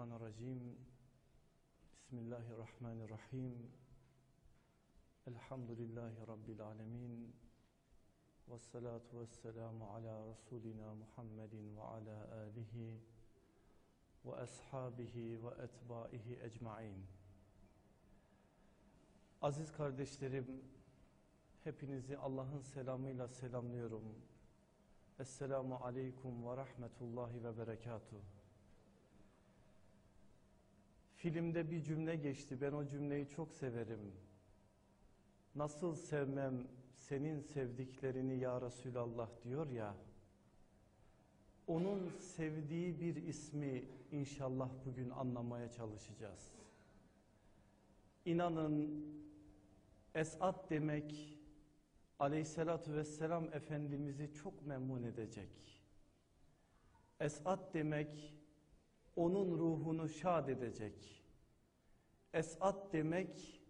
Mineşşeytanirracim. Bismillahirrahmanirrahim. Elhamdülillahi Rabbil alemin. Ve salatu ve selamu ala Resulina Muhammedin ve ala alihi ve ashabihi ve etbaihi ecmain. Aziz kardeşlerim, hepinizi Allah'ın selamıyla selamlıyorum. Esselamu aleyküm ve rahmetullahi ve berekatuhu. Filmde bir cümle geçti. Ben o cümleyi çok severim. Nasıl sevmem senin sevdiklerini ya Resulallah diyor ya. Onun sevdiği bir ismi inşallah bugün anlamaya çalışacağız. İnanın Esat demek aleyhissalatü vesselam Efendimiz'i çok memnun edecek. Esat demek onun ruhunu şad edecek. Esat demek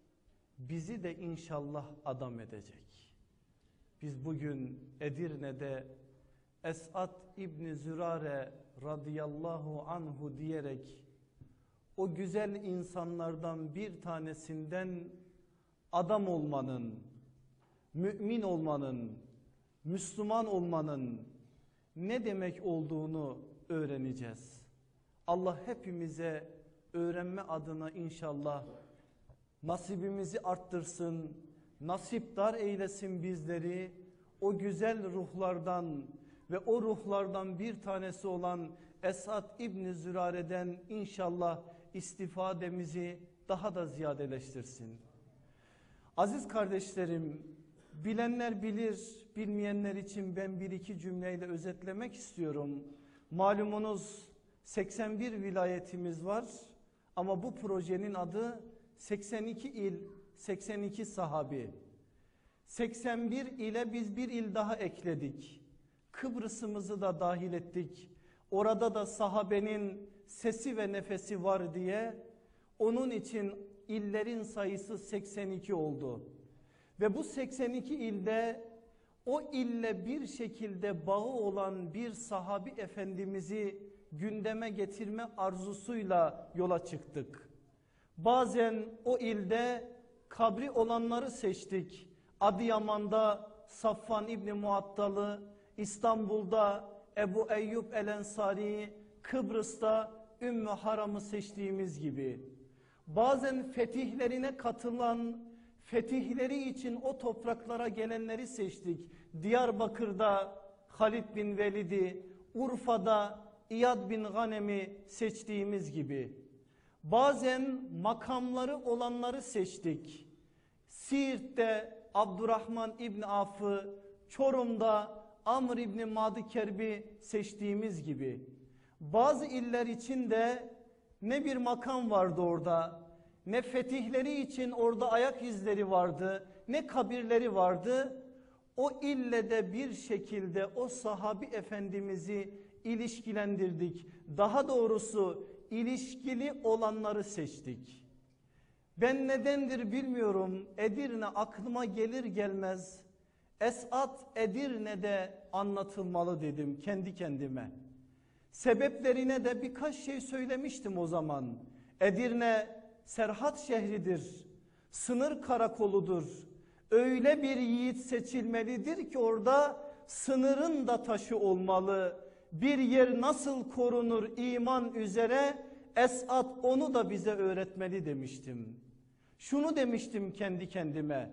bizi de inşallah adam edecek. Biz bugün Edirne'de Esat İbni Zürare radıyallahu anhu diyerek o güzel insanlardan bir tanesinden adam olmanın, mümin olmanın, Müslüman olmanın ne demek olduğunu öğreneceğiz. Allah hepimize öğrenme adına inşallah nasibimizi arttırsın, nasipdar eylesin bizleri. O güzel ruhlardan ve o ruhlardan bir tanesi olan Esad İbni Zürare'den inşallah istifademizi daha da ziyadeleştirsin. Aziz kardeşlerim, bilenler bilir, bilmeyenler için ben bir iki cümleyle özetlemek istiyorum. Malumunuz 81 vilayetimiz var ama bu projenin adı 82 il, 82 sahabi. 81 ile biz bir il daha ekledik. Kıbrıs'ımızı da dahil ettik. Orada da sahabenin sesi ve nefesi var diye onun için illerin sayısı 82 oldu. Ve bu 82 ilde o ille bir şekilde bağı olan bir sahabi efendimizi gündeme getirme arzusuyla yola çıktık. Bazen o ilde kabri olanları seçtik. Adıyaman'da Safvan İbni Muattalı, İstanbul'da Ebu Eyyub El Ensari, Kıbrıs'ta Ümmü Haram'ı seçtiğimiz gibi. Bazen fetihlerine katılan, fetihleri için o topraklara gelenleri seçtik. Diyarbakır'da Halid bin Velid'i, Urfa'da İyad bin Ganem'i seçtiğimiz gibi. Bazen makamları olanları seçtik. Siirt'te Abdurrahman İbni Af'ı, Çorum'da Amr İbni Madi Kerb'i seçtiğimiz gibi. Bazı iller için de ne bir makam vardı orada, ne fetihleri için orada ayak izleri vardı, ne kabirleri vardı. O ille de bir şekilde o sahabi efendimizi ilişkilendirdik. Daha doğrusu ilişkili olanları seçtik. Ben nedendir bilmiyorum Edirne aklıma gelir gelmez Esat Edirne'de anlatılmalı dedim kendi kendime. Sebeplerine de birkaç şey söylemiştim o zaman. Edirne Serhat şehridir, sınır karakoludur. Öyle bir yiğit seçilmelidir ki orada sınırın da taşı olmalı. Bir yer nasıl korunur iman üzere Esat onu da bize öğretmeli demiştim. Şunu demiştim kendi kendime.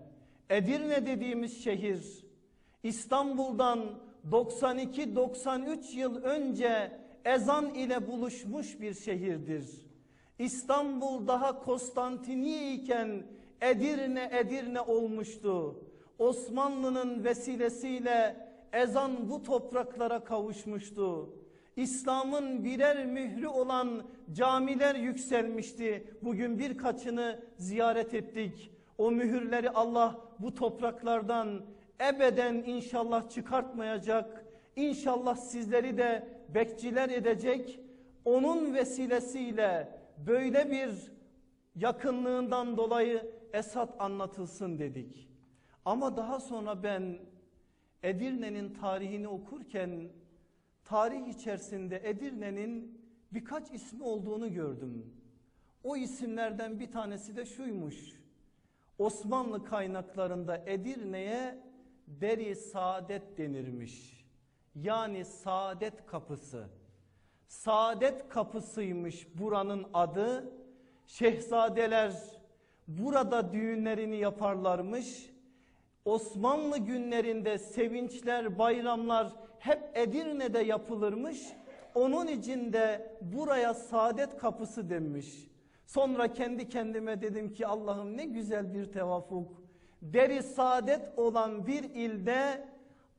Edirne dediğimiz şehir İstanbul'dan 92-93 yıl önce ezan ile buluşmuş bir şehirdir. İstanbul daha Konstantiniye iken Edirne Edirne olmuştu. Osmanlı'nın vesilesiyle ezan bu topraklara kavuşmuştu. İslam'ın birer mührü olan camiler yükselmişti. Bugün birkaçını ziyaret ettik. O mühürleri Allah bu topraklardan ebeden inşallah çıkartmayacak. İnşallah sizleri de bekçiler edecek. Onun vesilesiyle böyle bir yakınlığından dolayı Esat anlatılsın dedik. Ama daha sonra ben Edirne'nin tarihini okurken tarih içerisinde Edirne'nin birkaç ismi olduğunu gördüm. O isimlerden bir tanesi de şuymuş. Osmanlı kaynaklarında Edirne'ye Deri Saadet denirmiş. Yani Saadet Kapısı. Saadet Kapısıymış buranın adı. Şehzadeler burada düğünlerini yaparlarmış. Osmanlı günlerinde sevinçler, bayramlar hep Edirne'de yapılırmış. Onun için de buraya Saadet Kapısı denmiş. Sonra kendi kendime dedim ki Allah'ım ne güzel bir tevafuk. Deri saadet olan bir ilde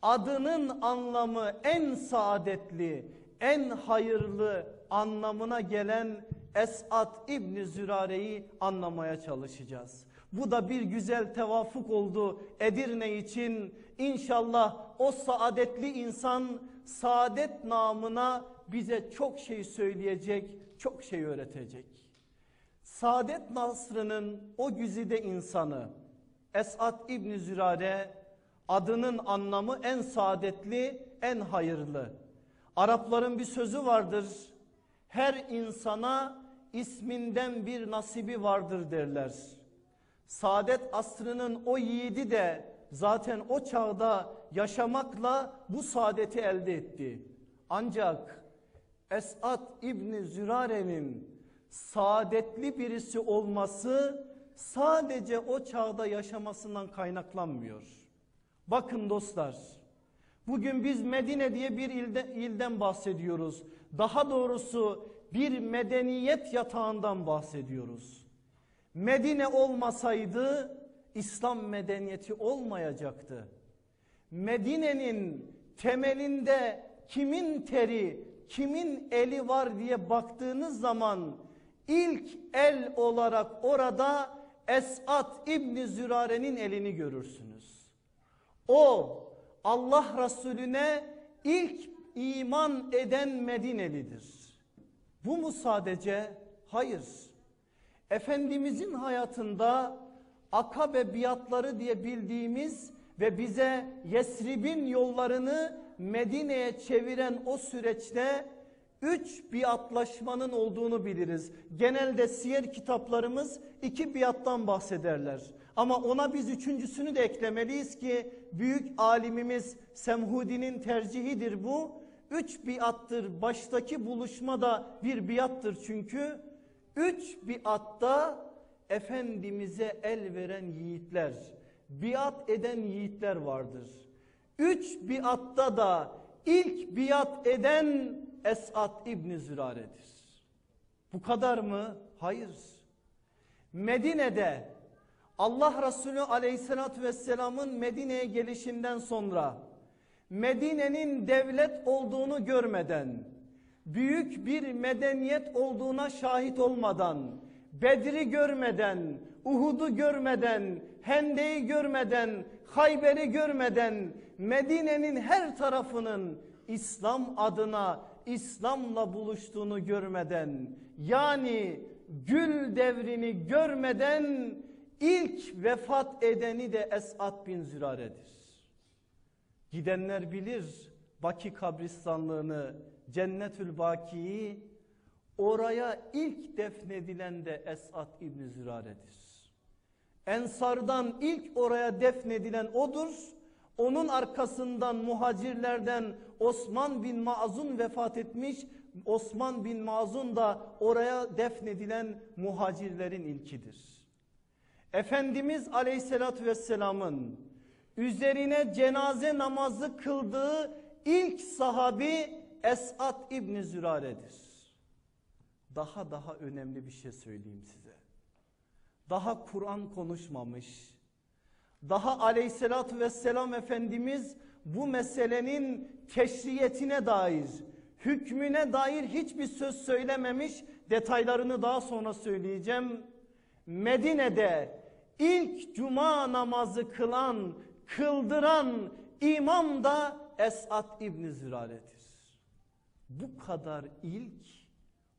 adının anlamı en saadetli, en hayırlı anlamına gelen Esat İbni Zürare'yi anlamaya çalışacağız. Bu da bir güzel tevafuk oldu Edirne için. İnşallah o saadetli insan saadet namına bize çok şey söyleyecek, çok şey öğretecek. Saadet Nasrı'nın o güzide insanı Esat İbni Zürare adının anlamı en saadetli, en hayırlı. Arapların bir sözü vardır. Her insana isminden bir nasibi vardır derler. Saadet asrının o yiğidi de zaten o çağda yaşamakla bu saadeti elde etti. Ancak Esat İbni Zürare'nin saadetli birisi olması sadece o çağda yaşamasından kaynaklanmıyor. Bakın dostlar bugün biz Medine diye bir ilde, ilden bahsediyoruz. Daha doğrusu bir medeniyet yatağından bahsediyoruz. Medine olmasaydı İslam medeniyeti olmayacaktı. Medine'nin temelinde kimin teri, kimin eli var diye baktığınız zaman ilk el olarak orada Esat İbni Zürare'nin elini görürsünüz. O Allah Resulüne ilk iman eden Medinelidir. Bu mu sadece? Hayır. Efendimizin hayatında akabe biatları diye bildiğimiz ve bize Yesrib'in yollarını Medine'ye çeviren o süreçte üç biatlaşmanın olduğunu biliriz. Genelde siyer kitaplarımız iki biattan bahsederler. Ama ona biz üçüncüsünü de eklemeliyiz ki büyük alimimiz Semhudi'nin tercihidir bu. Üç biattır. Baştaki buluşma da bir biattır çünkü. Üç biatta Efendimiz'e el veren yiğitler, biat eden yiğitler vardır. Üç biatta da ilk biat eden Esat İbni Zürare'dir. Bu kadar mı? Hayır. Medine'de Allah Resulü Aleyhisselatü Vesselam'ın Medine'ye gelişinden sonra Medine'nin devlet olduğunu görmeden, büyük bir medeniyet olduğuna şahit olmadan, Bedri görmeden, Uhud'u görmeden, Hende'yi görmeden, Hayber'i görmeden, Medine'nin her tarafının İslam adına İslam'la buluştuğunu görmeden yani gül devrini görmeden ilk vefat edeni de Esat bin Zürare'dir. Gidenler bilir Baki kabristanlığını, Cennetül Baki'yi oraya ilk defnedilen de Esat İbni Zürare'dir. Ensardan ilk oraya defnedilen odur. Onun arkasından muhacirlerden Osman bin Mazun vefat etmiş. Osman bin Mazun da oraya defnedilen muhacirlerin ilkidir. Efendimiz Aleyhisselatü Vesselam'ın üzerine cenaze namazı kıldığı ilk sahabi Esat İbni Zürare'dir. Daha daha önemli bir şey söyleyeyim size. Daha Kur'an konuşmamış, daha aleyhissalatü vesselam Efendimiz bu meselenin teşriyetine dair, hükmüne dair hiçbir söz söylememiş. Detaylarını daha sonra söyleyeceğim. Medine'de ilk cuma namazı kılan, kıldıran imam da Esat İbni Zürare'dir. Bu kadar ilk,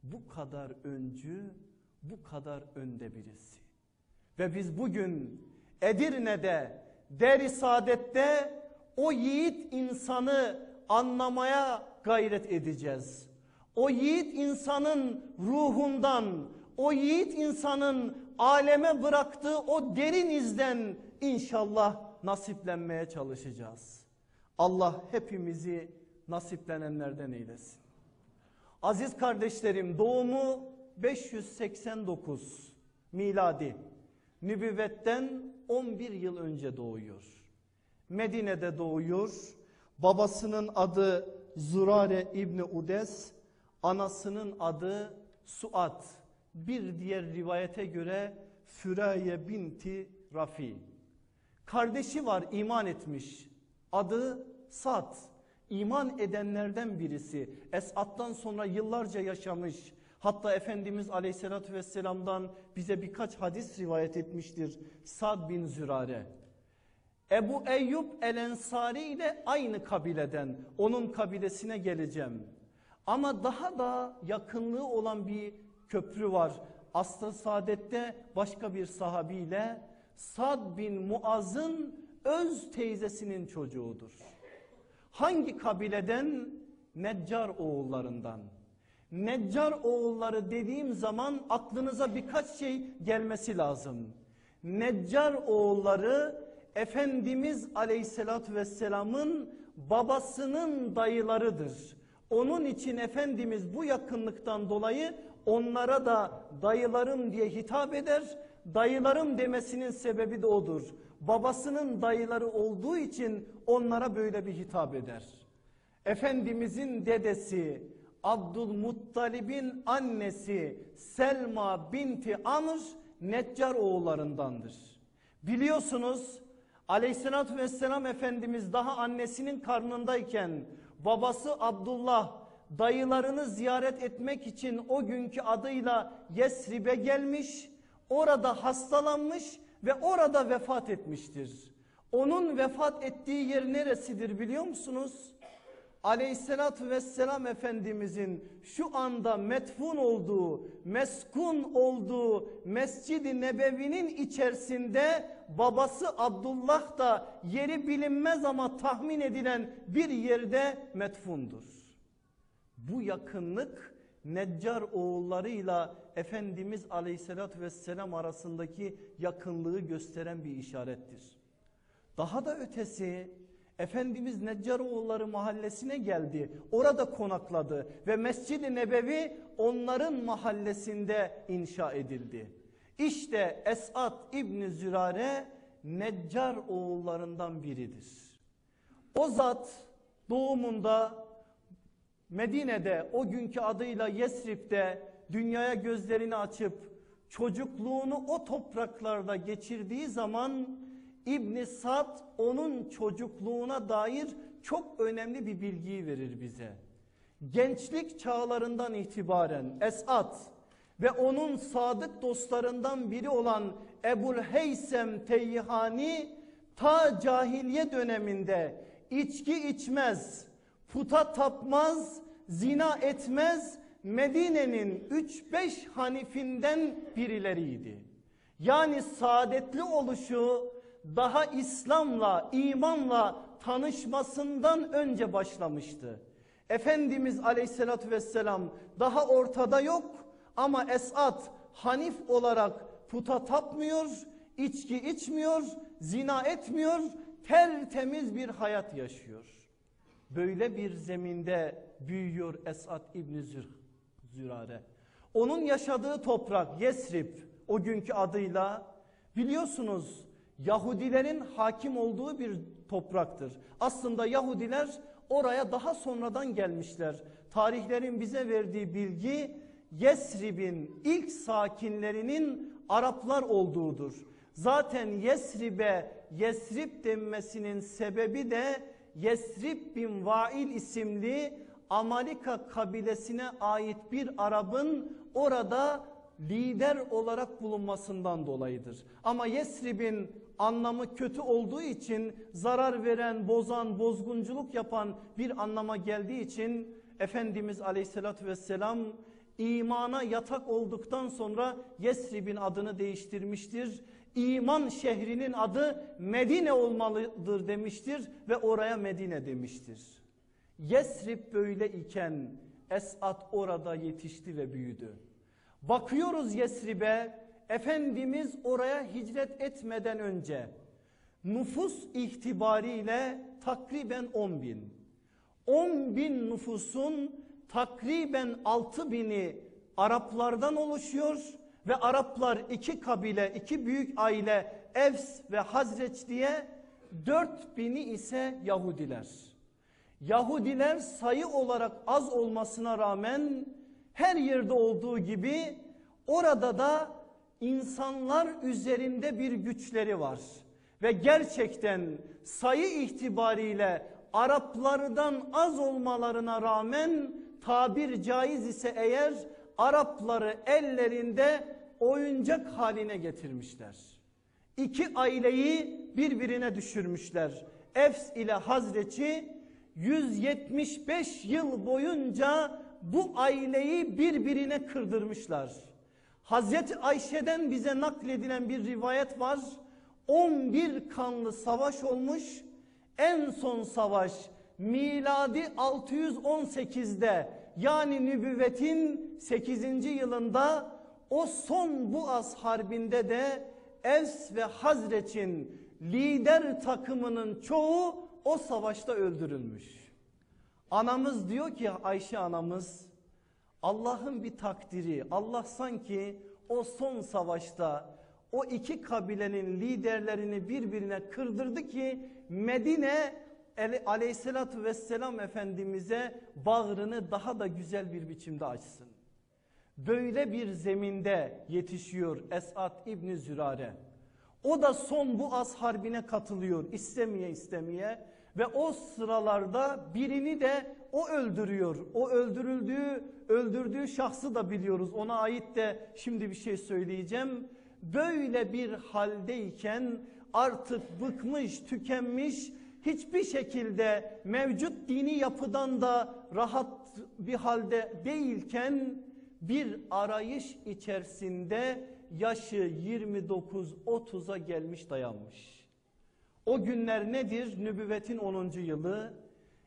bu kadar öncü, bu kadar önde birisi. Ve biz bugün Edirne'de, Deri Saadet'te o yiğit insanı anlamaya gayret edeceğiz. o yiğit insanın ruhundan, o yiğit insanın aleme bıraktığı o derin izden inşallah nasiplenmeye çalışacağız. Allah hepimizi nasiplenenlerden eylesin. Aziz kardeşlerim doğumu 589 miladi. Nübüvvetten 11 yıl önce doğuyor. Medine'de doğuyor. Babasının adı Zurare İbni Udes, anasının adı Suat. Bir diğer rivayete göre Füraye binti Rafi. Kardeşi var iman etmiş. Adı Sat. İman edenlerden birisi. Esat'tan sonra yıllarca yaşamış. Hatta Efendimiz Aleyhisselatü Vesselam'dan bize birkaç hadis rivayet etmiştir. Sad bin Zürare. Ebu Eyyub El Ensari ile aynı kabileden. Onun kabilesine geleceğim. Ama daha da yakınlığı olan bir köprü var. Aslı Saadet'te başka bir sahabiyle Sad bin Muaz'ın öz teyzesinin çocuğudur. Hangi kabileden? Neccar oğullarından. Neccar oğulları dediğim zaman aklınıza birkaç şey gelmesi lazım. Neccar oğulları Efendimiz Aleyhisselatü Vesselam'ın babasının dayılarıdır. Onun için Efendimiz bu yakınlıktan dolayı onlara da dayılarım diye hitap eder. Dayılarım demesinin sebebi de odur. Babasının dayıları olduğu için onlara böyle bir hitap eder. Efendimizin dedesi Abdülmuttalib'in annesi Selma binti Amr Neccar oğullarındandır. Biliyorsunuz Aleyhisselatü Vesselam Efendimiz daha annesinin karnındayken babası Abdullah dayılarını ziyaret etmek için o günkü adıyla Yesrib'e gelmiş. Orada hastalanmış ve orada vefat etmiştir. Onun vefat ettiği yer neresidir biliyor musunuz? Aleyhissalatü vesselam Efendimizin şu anda metfun olduğu, meskun olduğu Mescid-i Nebevi'nin içerisinde babası Abdullah da yeri bilinmez ama tahmin edilen bir yerde metfundur. Bu yakınlık Neccar oğullarıyla Efendimiz Aleyhisselatü Vesselam arasındaki yakınlığı gösteren bir işarettir. Daha da ötesi Efendimiz Neccaroğulları mahallesine geldi. Orada konakladı ve Mescid-i Nebevi onların mahallesinde inşa edildi. İşte Esat İbni Zürare Neccar oğullarından biridir. O zat doğumunda Medine'de o günkü adıyla Yesrib'de dünyaya gözlerini açıp çocukluğunu o topraklarda geçirdiği zaman İbn Sad onun çocukluğuna dair çok önemli bir bilgiyi verir bize. Gençlik çağlarından itibaren Esat ve onun sadık dostlarından biri olan Ebul Heysem Teyyihani ta cahiliye döneminde içki içmez, puta tapmaz, zina etmez, Medine'nin 3-5 hanifinden birileriydi. Yani saadetli oluşu daha İslam'la, imanla tanışmasından önce başlamıştı. Efendimiz aleyhissalatü vesselam daha ortada yok ama Esat Hanif olarak puta tapmıyor, içki içmiyor, zina etmiyor, tertemiz bir hayat yaşıyor. Böyle bir zeminde büyüyor Esat İbni Zürare. Onun yaşadığı toprak Yesrib o günkü adıyla biliyorsunuz Yahudilerin hakim olduğu bir topraktır. Aslında Yahudiler oraya daha sonradan gelmişler. Tarihlerin bize verdiği bilgi Yesrib'in ilk sakinlerinin Araplar olduğudur. Zaten Yesrib'e Yesrib denmesinin sebebi de Yesrib bin Vail isimli Amalika kabilesine ait bir Arap'ın orada lider olarak bulunmasından dolayıdır. Ama Yesrib'in anlamı kötü olduğu için zarar veren, bozan, bozgunculuk yapan bir anlama geldiği için Efendimiz Aleyhisselatü Vesselam imana yatak olduktan sonra Yesrib'in adını değiştirmiştir. İman şehrinin adı Medine olmalıdır demiştir ve oraya Medine demiştir. Yesrib böyle iken Esat orada yetişti ve büyüdü. Bakıyoruz Yesrib'e Efendimiz oraya hicret etmeden önce nüfus itibariyle takriben 10 bin. 10 bin nüfusun takriben 6 bini Araplardan oluşuyor ve Araplar iki kabile, iki büyük aile Evs ve Hazreç diye 4 bini ise Yahudiler. Yahudiler sayı olarak az olmasına rağmen her yerde olduğu gibi orada da insanlar üzerinde bir güçleri var. Ve gerçekten sayı itibariyle Araplardan az olmalarına rağmen tabir caiz ise eğer Arapları ellerinde oyuncak haline getirmişler. İki aileyi birbirine düşürmüşler. Efs ile Hazreç'i 175 yıl boyunca bu aileyi birbirine kırdırmışlar. Hazreti Ayşe'den bize nakledilen bir rivayet var. 11 kanlı savaş olmuş. En son savaş miladi 618'de yani nübüvvetin 8. yılında o son Buaz harbinde de Evs ve Hazreç'in lider takımının çoğu o savaşta öldürülmüş. Anamız diyor ki Ayşe anamız Allah'ın bir takdiri Allah sanki o son savaşta o iki kabilenin liderlerini birbirine kırdırdı ki Medine aleyhissalatü vesselam efendimize bağrını daha da güzel bir biçimde açsın. Böyle bir zeminde yetişiyor Esat İbni Zürare. O da son bu az harbine katılıyor istemeye istemeye ve o sıralarda birini de o öldürüyor. O öldürüldüğü, öldürdüğü şahsı da biliyoruz. Ona ait de şimdi bir şey söyleyeceğim. Böyle bir haldeyken artık bıkmış, tükenmiş, hiçbir şekilde mevcut dini yapıdan da rahat bir halde değilken bir arayış içerisinde yaşı 29-30'a gelmiş dayanmış. O günler nedir? Nübüvvetin 10. yılı.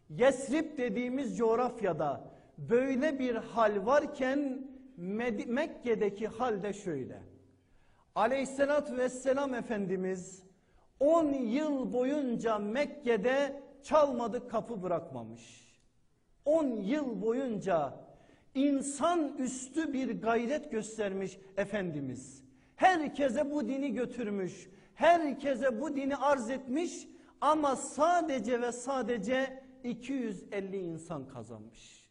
Yesrib dediğimiz coğrafyada böyle bir hal varken Mekke'deki hal de şöyle. Aleyhissalatü vesselam Efendimiz 10 yıl boyunca Mekke'de çalmadık kapı bırakmamış. 10 yıl boyunca insan üstü bir gayret göstermiş Efendimiz. Herkese bu dini götürmüş. Herkese bu dini arz etmiş ama sadece ve sadece 250 insan kazanmış.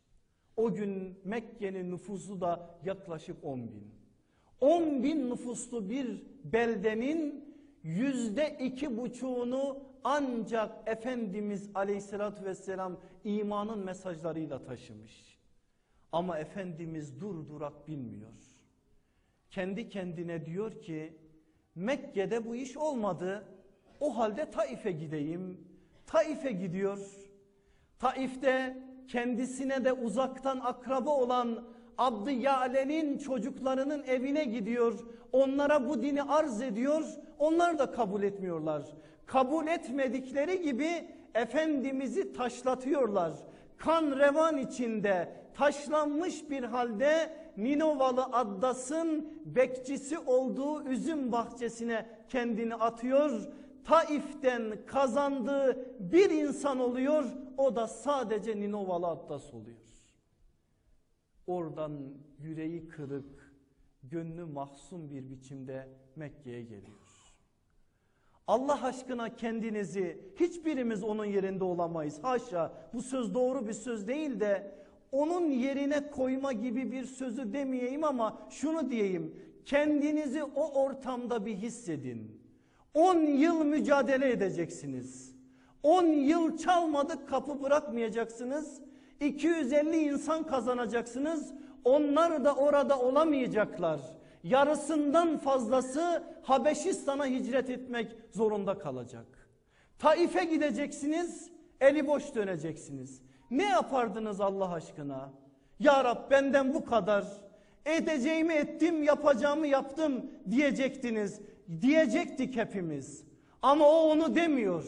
O gün Mekke'nin nüfusu da yaklaşık 10 bin. 10 bin nüfuslu bir beldenin yüzde iki buçuğunu ancak Efendimiz aleyhissalatü vesselam imanın mesajlarıyla taşımış. Ama Efendimiz durdurak bilmiyor. Kendi kendine diyor ki Mekke'de bu iş olmadı. O halde Taif'e gideyim. Taif'e gidiyor. Taif'te kendisine de uzaktan akraba olan Abdı Ya'le'nin çocuklarının evine gidiyor. Onlara bu dini arz ediyor. Onlar da kabul etmiyorlar. Kabul etmedikleri gibi Efendimiz'i taşlatıyorlar. Kan revan içinde taşlanmış bir halde Ninovalı Addas'ın bekçisi olduğu üzüm bahçesine kendini atıyor. Taif'ten kazandığı bir insan oluyor. O da sadece Ninovalı Addas oluyor. Oradan yüreği kırık, gönlü mahzun bir biçimde Mekke'ye geliyor. Allah aşkına kendinizi hiçbirimiz onun yerinde olamayız. Haşa bu söz doğru bir söz değil de onun yerine koyma gibi bir sözü demeyeyim ama şunu diyeyim. Kendinizi o ortamda bir hissedin. 10 yıl mücadele edeceksiniz. 10 yıl çalmadık kapı bırakmayacaksınız. 250 insan kazanacaksınız. Onlar da orada olamayacaklar. Yarısından fazlası Habeşistan'a hicret etmek zorunda kalacak. Taif'e gideceksiniz, eli boş döneceksiniz. Ne yapardınız Allah aşkına? Ya Rab benden bu kadar. Edeceğimi ettim, yapacağımı yaptım diyecektiniz. Diyecektik hepimiz. Ama o onu demiyor.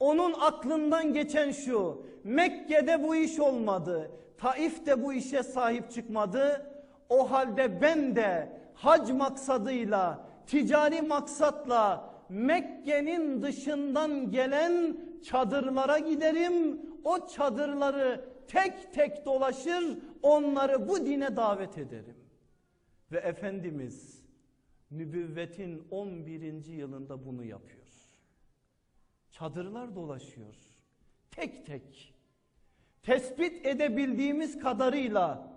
Onun aklından geçen şu. Mekke'de bu iş olmadı. Taif'te bu işe sahip çıkmadı. O halde ben de hac maksadıyla, ticari maksatla Mekke'nin dışından gelen çadırlara giderim. O çadırları tek tek dolaşır, onları bu dine davet ederim. Ve Efendimiz nübüvvetin 11. yılında bunu yapıyor. Çadırlar dolaşıyor. Tek tek. Tespit edebildiğimiz kadarıyla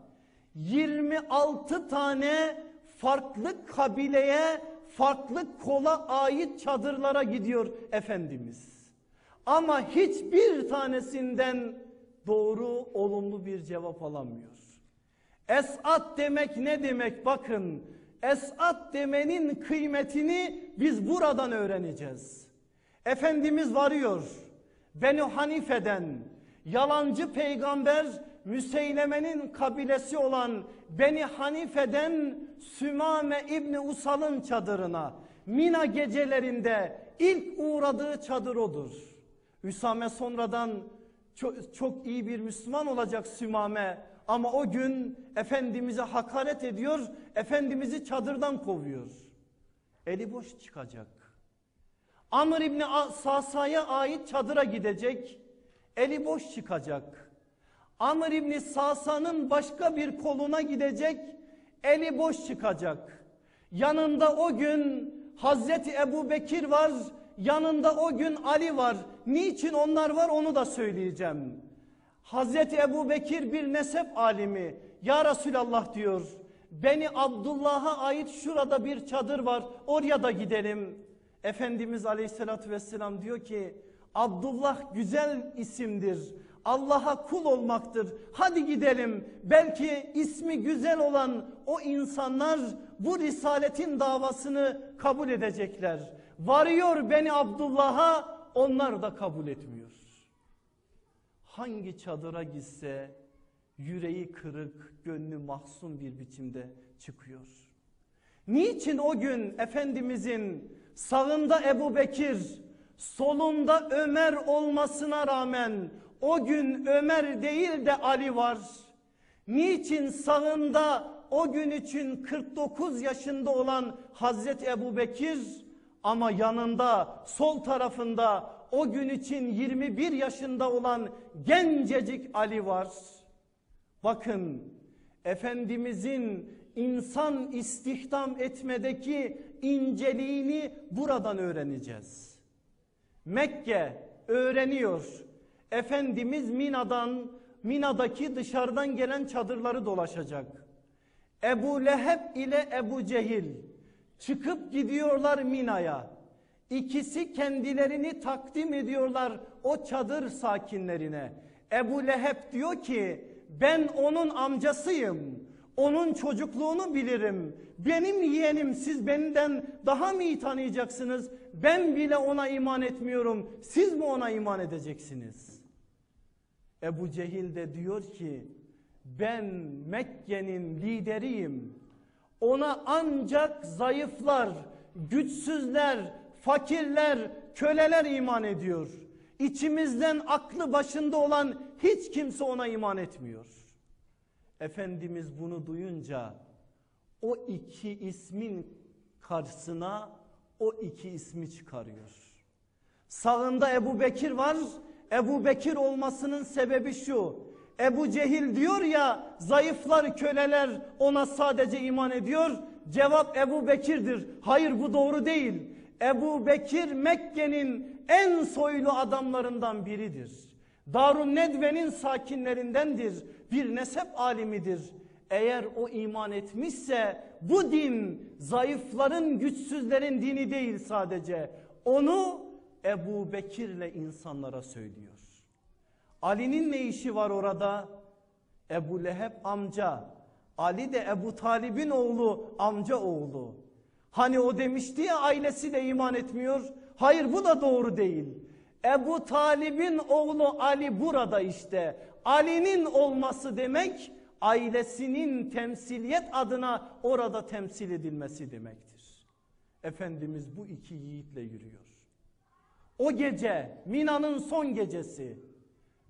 26 tane farklı kabileye, farklı kola ait çadırlara gidiyor Efendimiz. Ama hiçbir tanesinden doğru, olumlu bir cevap alamıyor. Esat demek ne demek? Bakın, esat demenin kıymetini biz buradan öğreneceğiz. Efendimiz varıyor. Beni Hanife'den yalancı peygamber Müseyleme'nin kabilesi olan Beni Hanife'den Sümame İbni Usal'ın çadırına Mina gecelerinde ilk uğradığı çadır odur. Üsame sonradan çok, çok iyi bir Müslüman olacak Sümame ama o gün Efendimiz'e hakaret ediyor, Efendimiz'i çadırdan kovuyor. Eli boş çıkacak. Amr İbni Sasa'ya ait çadıra gidecek. Eli boş çıkacak. Amr İbni Sasa'nın başka bir koluna gidecek. Eli boş çıkacak. Yanında o gün Hazreti Ebu Bekir var. Yanında o gün Ali var. Niçin onlar var onu da söyleyeceğim. Hazreti Ebu Bekir bir nesep alimi. Ya Resulallah diyor. Beni Abdullah'a ait şurada bir çadır var. Oraya da gidelim. Efendimiz Aleyhisselatü Vesselam diyor ki Abdullah güzel isimdir. Allah'a kul olmaktır. Hadi gidelim. Belki ismi güzel olan o insanlar bu risaletin davasını kabul edecekler. Varıyor beni Abdullah'a onlar da kabul etmiyor. Hangi çadıra gitse yüreği kırık, gönlü mahzun bir biçimde çıkıyor. Niçin o gün Efendimizin sağında Ebu Bekir, solunda Ömer olmasına rağmen o gün Ömer değil de Ali var. Niçin sağında o gün için 49 yaşında olan Hazreti Ebu Bekir ama yanında sol tarafında o gün için 21 yaşında olan gencecik Ali var. Bakın Efendimizin insan istihdam etmedeki inceliğini buradan öğreneceğiz. Mekke öğreniyor. Efendimiz Mina'dan, Mina'daki dışarıdan gelen çadırları dolaşacak. Ebu Leheb ile Ebu Cehil çıkıp gidiyorlar Mina'ya. İkisi kendilerini takdim ediyorlar o çadır sakinlerine. Ebu Leheb diyor ki ben onun amcasıyım. Onun çocukluğunu bilirim. Benim yeğenim siz benden daha mı iyi tanıyacaksınız? Ben bile ona iman etmiyorum. Siz mi ona iman edeceksiniz? Ebu Cehil de diyor ki ben Mekke'nin lideriyim. Ona ancak zayıflar, güçsüzler, fakirler, köleler iman ediyor. İçimizden aklı başında olan hiç kimse ona iman etmiyor. Efendimiz bunu duyunca o iki ismin karşısına o iki ismi çıkarıyor. Sağında Ebu Bekir var. Ebu Bekir olmasının sebebi şu. Ebu Cehil diyor ya zayıflar köleler ona sadece iman ediyor. Cevap Ebu Bekir'dir. Hayır bu doğru değil. Ebu Bekir Mekke'nin en soylu adamlarından biridir. Darun Nedve'nin sakinlerindendir. Bir nesep alimidir. Eğer o iman etmişse bu din zayıfların, güçsüzlerin dini değil sadece. Onu Ebu Bekir'le insanlara söylüyor. Ali'nin ne işi var orada? Ebu Leheb amca. Ali de Ebu Talib'in oğlu, amca oğlu. Hani o demişti ya ailesi de iman etmiyor. Hayır bu da doğru değil. Ebu Talib'in oğlu Ali burada işte. Ali'nin olması demek ailesinin temsiliyet adına orada temsil edilmesi demektir. Efendimiz bu iki yiğitle yürüyor. O gece Mina'nın son gecesi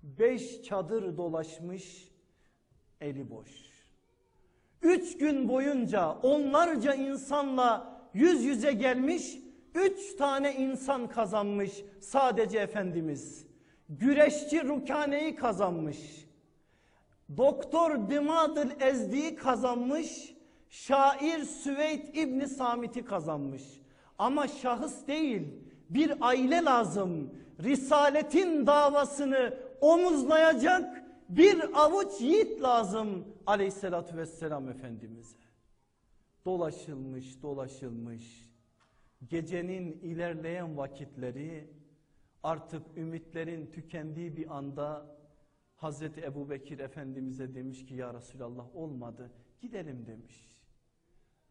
beş çadır dolaşmış eli boş. Üç gün boyunca onlarca insanla yüz yüze gelmiş, üç tane insan kazanmış sadece Efendimiz. Güreşçi Rukane'yi kazanmış. Doktor Dimadıl Ezdi'yi kazanmış. Şair Süveyd İbni Samit'i kazanmış. Ama şahıs değil bir aile lazım. Risaletin davasını omuzlayacak bir avuç yiğit lazım aleyhissalatü vesselam Efendimiz'e. Dolaşılmış dolaşılmış gecenin ilerleyen vakitleri artık ümitlerin tükendiği bir anda Hazreti Ebu Bekir Efendimiz'e demiş ki ya Resulallah olmadı gidelim demiş.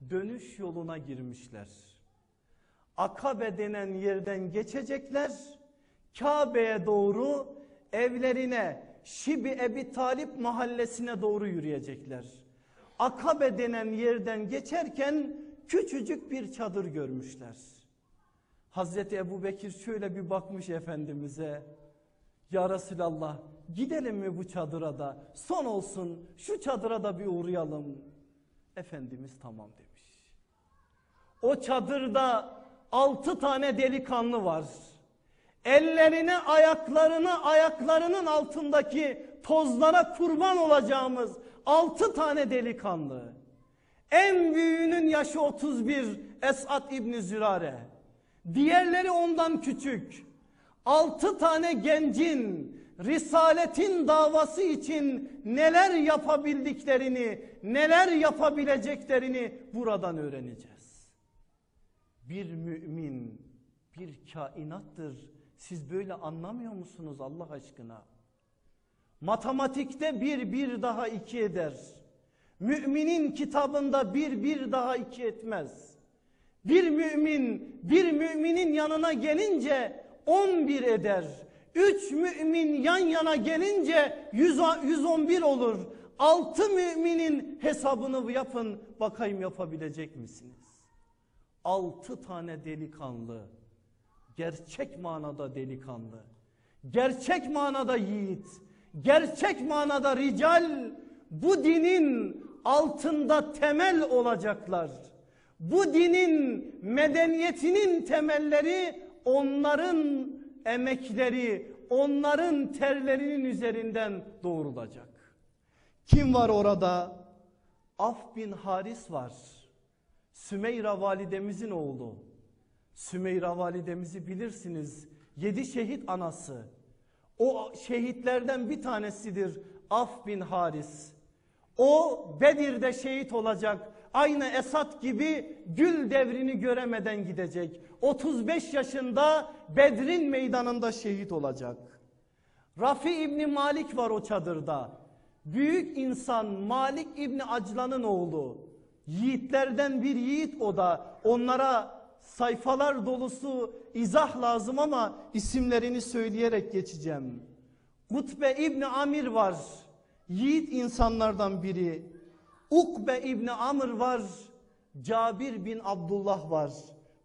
Dönüş yoluna girmişler. Akabe denen yerden geçecekler. Kabe'ye doğru evlerine Şibi Ebi Talip mahallesine doğru yürüyecekler. Akabe denen yerden geçerken küçücük bir çadır görmüşler. Hazreti Ebu Bekir şöyle bir bakmış Efendimiz'e. Ya Resulallah gidelim mi bu çadıra da son olsun şu çadıra da bir uğrayalım. Efendimiz tamam demiş. O çadırda altı tane delikanlı var. Ellerine ayaklarını ayaklarının altındaki tozlara kurban olacağımız altı tane delikanlı. En büyüğünün yaşı 31 Esat İbni Zürare. Diğerleri ondan küçük. Altı tane gencin risaletin davası için neler yapabildiklerini, neler yapabileceklerini buradan öğreneceğiz. Bir mümin bir kainattır. Siz böyle anlamıyor musunuz Allah aşkına? Matematikte bir bir daha iki eder. Müminin kitabında bir bir daha iki etmez. Bir mümin bir müminin yanına gelince on bir eder. Üç mümin yan yana gelince yüz, 111 olur. Altı müminin hesabını yapın bakayım yapabilecek misiniz? Altı tane delikanlı gerçek manada delikanlı, gerçek manada yiğit, gerçek manada rical bu dinin altında temel olacaklar. Bu dinin medeniyetinin temelleri onların emekleri, onların terlerinin üzerinden doğrulacak. Kim var orada? Af bin Haris var. Sümeyra validemizin oğlu. Sümeyra validemizi bilirsiniz. Yedi şehit anası. O şehitlerden bir tanesidir Af bin Haris. O Bedir'de şehit olacak. Aynı Esat gibi gül devrini göremeden gidecek. 35 yaşında Bedrin meydanında şehit olacak. Rafi İbni Malik var o çadırda. Büyük insan Malik İbni Aclan'ın oğlu. Yiğitlerden bir yiğit o da. Onlara sayfalar dolusu izah lazım ama isimlerini söyleyerek geçeceğim. Kutbe İbni Amir var. Yiğit insanlardan biri. Ukbe İbni Amr var. Cabir bin Abdullah var.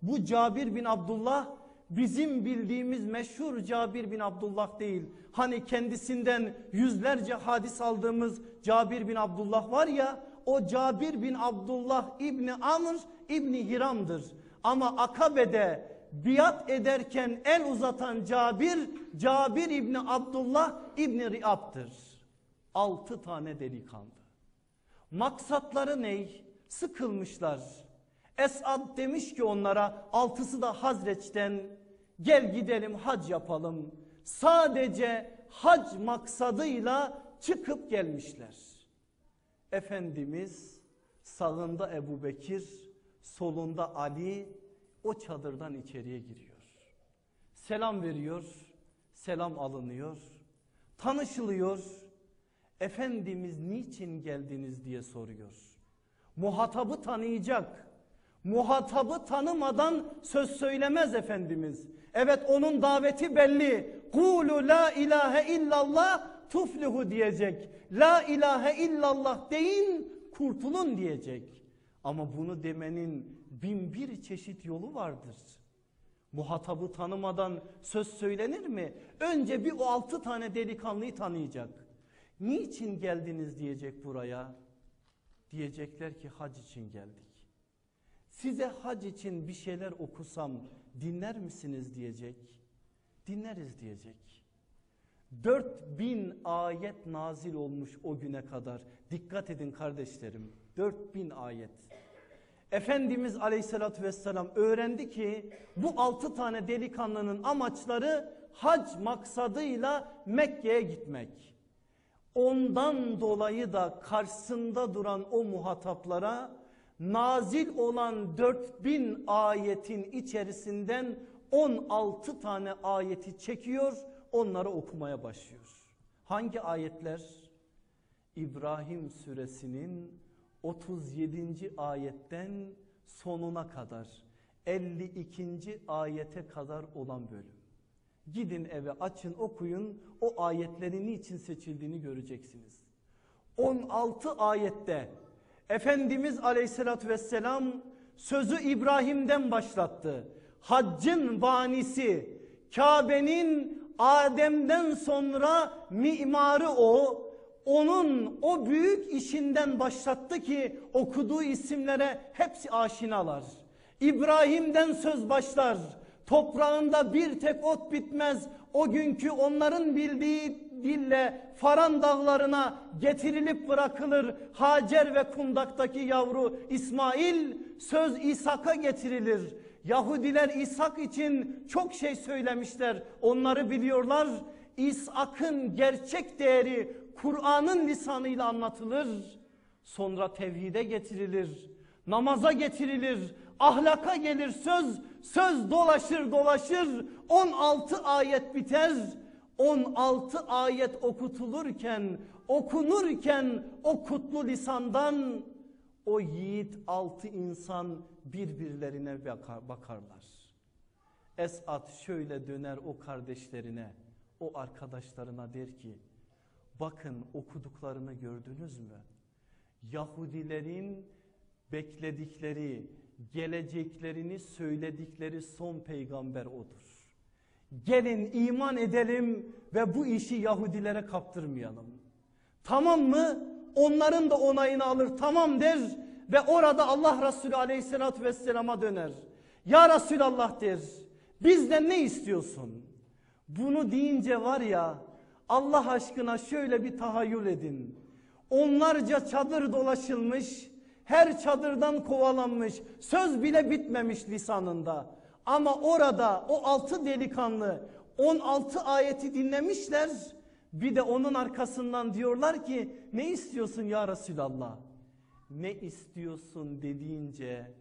Bu Cabir bin Abdullah bizim bildiğimiz meşhur Cabir bin Abdullah değil. Hani kendisinden yüzlerce hadis aldığımız Cabir bin Abdullah var ya o Cabir bin Abdullah İbni Amr İbni Hiram'dır. Ama Akabe'de biat ederken el uzatan Cabir, Cabir İbni Abdullah İbni Riab'dır. Altı tane delikanlı. Maksatları ney? Sıkılmışlar. Esad demiş ki onlara altısı da Hazreç'ten gel gidelim hac yapalım. Sadece hac maksadıyla çıkıp gelmişler. Efendimiz sağında Ebu Bekir, solunda Ali o çadırdan içeriye giriyor. Selam veriyor, selam alınıyor, tanışılıyor. Efendimiz niçin geldiniz diye soruyor. Muhatabı tanıyacak. Muhatabı tanımadan söz söylemez Efendimiz. Evet onun daveti belli. Kulu la ilahe illallah tuflihu diyecek. La ilahe illallah deyin kurtulun diyecek. Ama bunu demenin bin bir çeşit yolu vardır. Muhatabı tanımadan söz söylenir mi? Önce bir o altı tane delikanlıyı tanıyacak. Niçin geldiniz diyecek buraya. Diyecekler ki hac için geldik. Size hac için bir şeyler okusam dinler misiniz diyecek. Dinleriz diyecek. 4000 ayet nazil olmuş o güne kadar. Dikkat edin kardeşlerim. 4000 ayet. Efendimiz aleyhissalatü vesselam öğrendi ki bu altı tane delikanlının amaçları hac maksadıyla Mekke'ye gitmek. Ondan dolayı da karşısında duran o muhataplara nazil olan 4000 ayetin içerisinden 16 tane ayeti çekiyor onları okumaya başlıyor. Hangi ayetler? İbrahim suresinin 37. ayetten sonuna kadar 52. ayete kadar olan bölüm. Gidin eve açın okuyun o ayetlerin niçin seçildiğini göreceksiniz. 16 ayette Efendimiz aleyhissalatü vesselam sözü İbrahim'den başlattı. Haccın banisi Kabe'nin Adem'den sonra mimarı o. Onun o büyük işinden başlattı ki okuduğu isimlere hepsi aşinalar. İbrahim'den söz başlar. Toprağında bir tek ot bitmez. O günkü onların bildiği dille Faran dağlarına getirilip bırakılır. Hacer ve kundaktaki yavru İsmail söz İshak'a getirilir. Yahudiler İshak için çok şey söylemişler. Onları biliyorlar. İshak'ın gerçek değeri Kur'an'ın lisanıyla anlatılır. Sonra tevhide getirilir. Namaza getirilir. Ahlaka gelir söz. Söz dolaşır dolaşır. 16 ayet biter. 16 ayet okutulurken, okunurken o kutlu lisandan o yiğit altı insan birbirlerine bakarlar. Esat şöyle döner o kardeşlerine, o arkadaşlarına der ki, bakın okuduklarını gördünüz mü? Yahudilerin bekledikleri, geleceklerini söyledikleri son peygamber odur. Gelin iman edelim ve bu işi Yahudilere kaptırmayalım. Tamam mı? Onların da onayını alır tamam der ve orada Allah Resulü aleyhissalatü vesselama döner. Ya Resulallah der bizden ne istiyorsun? Bunu deyince var ya Allah aşkına şöyle bir tahayyül edin. Onlarca çadır dolaşılmış, her çadırdan kovalanmış, söz bile bitmemiş lisanında. Ama orada o altı delikanlı 16 ayeti dinlemişler. Bir de onun arkasından diyorlar ki ne istiyorsun ya Resulallah? Ne istiyorsun dediğince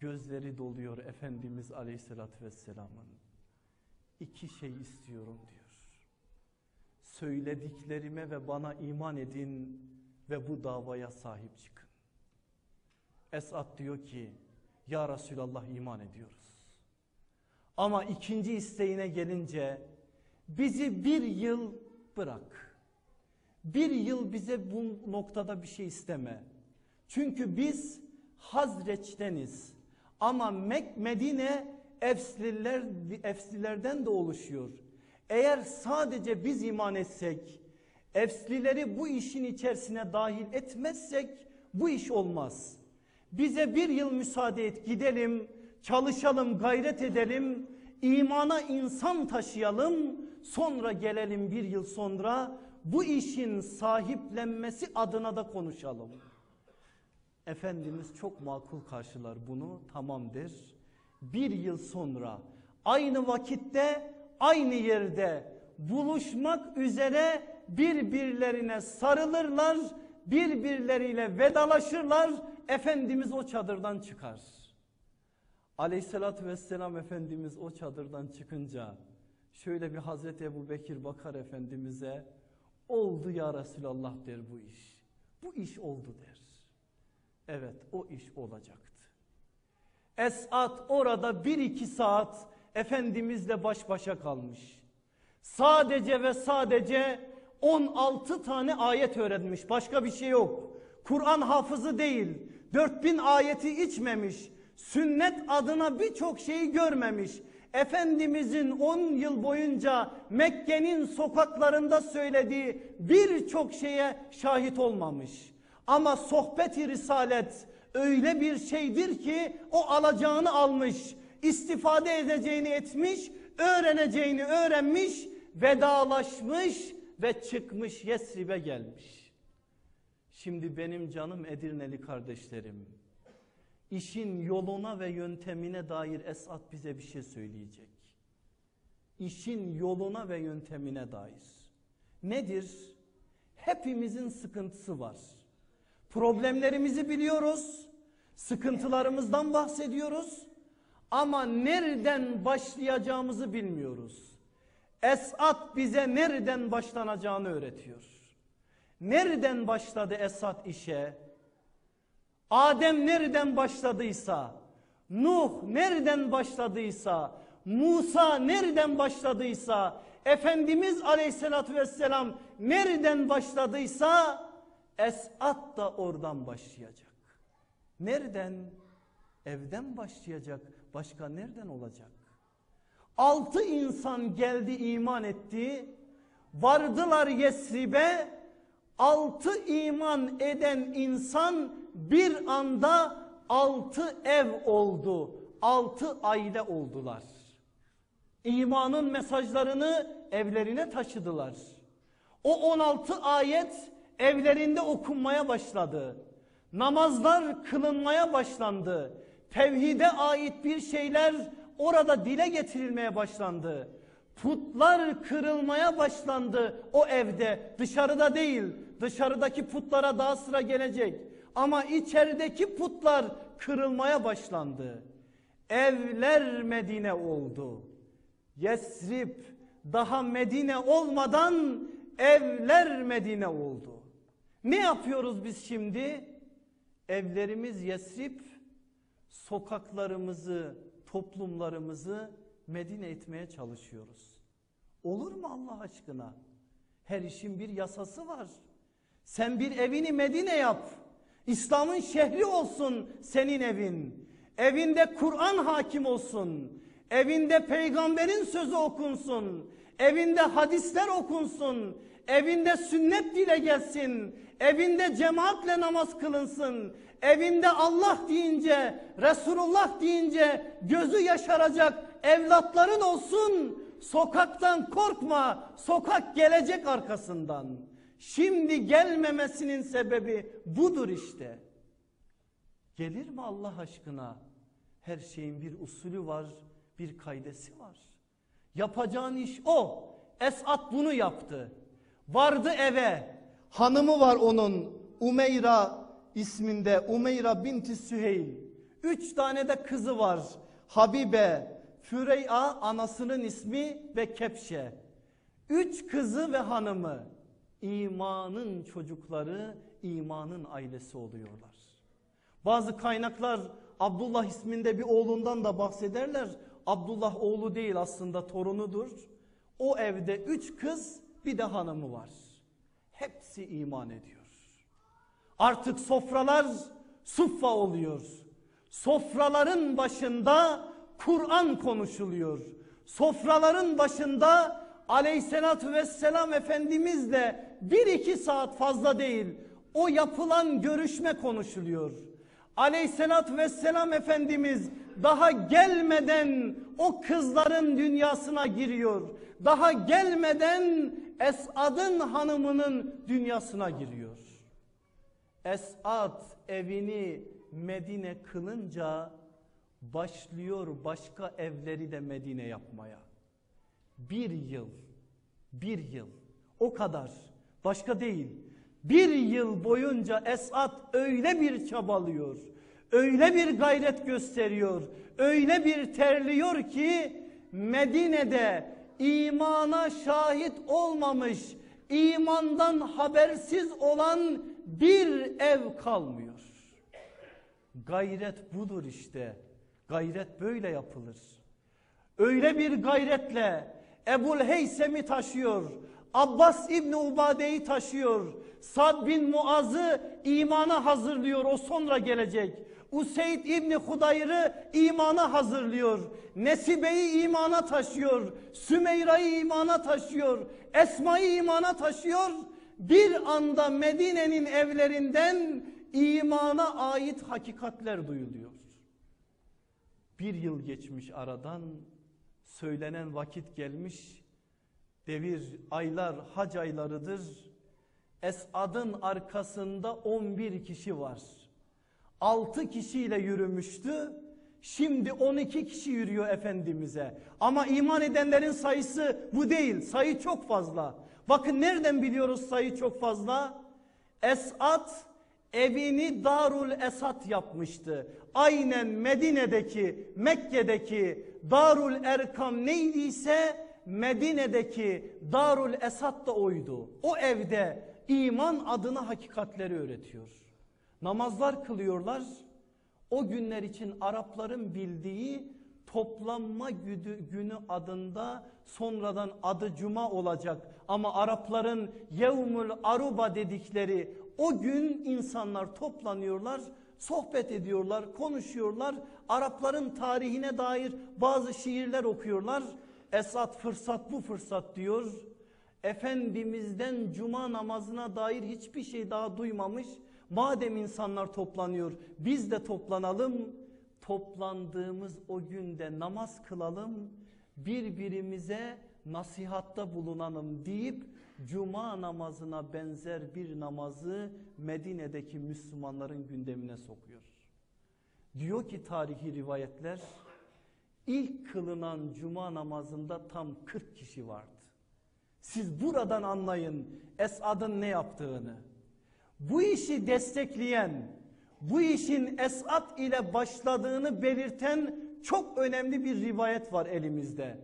gözleri doluyor Efendimiz Aleyhisselatü Vesselam'ın. İki şey istiyorum diyor. Söylediklerime ve bana iman edin ve bu davaya sahip çıkın. Esat diyor ki ya Resulallah iman ediyoruz. Ama ikinci isteğine gelince bizi bir yıl bırak. Bir yıl bize bu noktada bir şey isteme. Çünkü biz Hazreç'teniz. Ama Mek Medine Efsliler, Efslilerden de oluşuyor. Eğer sadece biz iman etsek, Efslileri bu işin içerisine dahil etmezsek bu iş olmaz. Bize bir yıl müsaade et gidelim, çalışalım, gayret edelim, imana insan taşıyalım, sonra gelelim bir yıl sonra bu işin sahiplenmesi adına da konuşalım. Efendimiz çok makul karşılar bunu tamamdır. Bir yıl sonra aynı vakitte aynı yerde buluşmak üzere birbirlerine sarılırlar, birbirleriyle vedalaşırlar. Efendimiz o çadırdan çıkar. Aleyhissalatü vesselam Efendimiz o çadırdan çıkınca şöyle bir Hazreti Ebu Bekir bakar Efendimiz'e oldu ya Resulallah der bu iş. Bu iş oldu der. Evet o iş olacaktı. Esat orada bir iki saat Efendimizle baş başa kalmış. Sadece ve sadece 16 tane ayet öğrenmiş. Başka bir şey yok. Kur'an hafızı değil. 4000 ayeti içmemiş. Sünnet adına birçok şeyi görmemiş. Efendimizin 10 yıl boyunca Mekke'nin sokaklarında söylediği birçok şeye şahit olmamış. Ama sohbet-i risalet öyle bir şeydir ki o alacağını almış, istifade edeceğini etmiş, öğreneceğini öğrenmiş, vedalaşmış ve çıkmış Yesrib'e gelmiş. Şimdi benim canım Edirneli kardeşlerim, işin yoluna ve yöntemine dair Esat bize bir şey söyleyecek. İşin yoluna ve yöntemine dair. Nedir? Hepimizin sıkıntısı var. Problemlerimizi biliyoruz. Sıkıntılarımızdan bahsediyoruz. Ama nereden başlayacağımızı bilmiyoruz. Esat bize nereden başlanacağını öğretiyor. Nereden başladı Esat işe? Adem nereden başladıysa, Nuh nereden başladıysa, Musa nereden başladıysa, Efendimiz Aleyhisselatü Vesselam nereden başladıysa Esat da oradan başlayacak. Nereden? Evden başlayacak. Başka nereden olacak? Altı insan geldi iman etti. Vardılar Yesrib'e. Altı iman eden insan bir anda altı ev oldu. Altı aile oldular. İmanın mesajlarını evlerine taşıdılar. O 16 ayet evlerinde okunmaya başladı. Namazlar kılınmaya başlandı. Tevhide ait bir şeyler orada dile getirilmeye başlandı. Putlar kırılmaya başlandı o evde. Dışarıda değil. Dışarıdaki putlara daha sıra gelecek. Ama içerideki putlar kırılmaya başlandı. Evler Medine oldu. Yesrib daha Medine olmadan evler Medine oldu. Ne yapıyoruz biz şimdi? Evlerimiz Yesrib, sokaklarımızı, toplumlarımızı Medine etmeye çalışıyoruz. Olur mu Allah aşkına? Her işin bir yasası var. Sen bir evini Medine yap. İslam'ın şehri olsun senin evin. Evinde Kur'an hakim olsun. Evinde peygamberin sözü okunsun. Evinde hadisler okunsun. Evinde sünnet dile gelsin. Evinde cemaatle namaz kılınsın. Evinde Allah deyince, Resulullah deyince gözü yaşaracak evlatların olsun. Sokaktan korkma. Sokak gelecek arkasından. Şimdi gelmemesinin sebebi budur işte. Gelir mi Allah aşkına? Her şeyin bir usulü var, bir kaidesi var. Yapacağın iş o. Esat bunu yaptı. Vardı eve. Hanımı var onun. Umeyra isminde. Umeyra binti Süheyl. Üç tane de kızı var. Habibe, Fürey'a anasının ismi ve Kepşe. Üç kızı ve hanımı imanın çocukları, imanın ailesi oluyorlar. Bazı kaynaklar Abdullah isminde bir oğlundan da bahsederler. Abdullah oğlu değil aslında torunudur. O evde üç kız bir de hanımı var. Hepsi iman ediyor. Artık sofralar suffa oluyor. Sofraların başında Kur'an konuşuluyor. Sofraların başında aleyhissalatü vesselam Efendimizle bir iki saat fazla değil o yapılan görüşme konuşuluyor. Aleyhissalatü vesselam Efendimiz daha gelmeden o kızların dünyasına giriyor. Daha gelmeden Esad'ın hanımının dünyasına giriyor. Esad evini Medine kılınca başlıyor başka evleri de Medine yapmaya. Bir yıl, bir yıl o kadar başka değil. Bir yıl boyunca Esad öyle bir çabalıyor, öyle bir gayret gösteriyor, öyle bir terliyor ki Medine'de imana şahit olmamış, imandan habersiz olan bir ev kalmıyor. Gayret budur işte. Gayret böyle yapılır. Öyle bir gayretle Ebul Heysem'i taşıyor. Abbas İbni Ubade'yi taşıyor. Sad bin Muaz'ı imana hazırlıyor. O sonra gelecek. Useyd İbni Hudayr'ı imana hazırlıyor. Nesibe'yi imana taşıyor. Sümeyra'yı imana taşıyor. Esma'yı imana taşıyor. Bir anda Medine'nin evlerinden imana ait hakikatler duyuluyor. Bir yıl geçmiş aradan söylenen vakit gelmiş. Devir aylar hac aylarıdır. Esad'ın arkasında 11 kişi var. 6 kişiyle yürümüştü. Şimdi 12 kişi yürüyor Efendimiz'e. Ama iman edenlerin sayısı bu değil. Sayı çok fazla. Bakın nereden biliyoruz sayı çok fazla? Esad evini Darul Esad yapmıştı. Aynen Medine'deki, Mekke'deki Darul Erkam neydiyse Medine'deki Darul Esad da oydu. O evde iman adına hakikatleri öğretiyor. Namazlar kılıyorlar. O günler için Arapların bildiği toplanma günü adında sonradan adı cuma olacak. Ama Arapların yevmül aruba dedikleri o gün insanlar toplanıyorlar, sohbet ediyorlar, konuşuyorlar. Arapların tarihine dair bazı şiirler okuyorlar. Esat fırsat bu fırsat diyor. Efendimiz'den cuma namazına dair hiçbir şey daha duymamış. Madem insanlar toplanıyor biz de toplanalım. Toplandığımız o günde namaz kılalım. Birbirimize nasihatta bulunalım deyip cuma namazına benzer bir namazı Medine'deki Müslümanların gündemine sokuyor. Diyor ki tarihi rivayetler ilk kılınan cuma namazında tam 40 kişi vardı. Siz buradan anlayın Esad'ın ne yaptığını. Bu işi destekleyen, bu işin Esad ile başladığını belirten çok önemli bir rivayet var elimizde.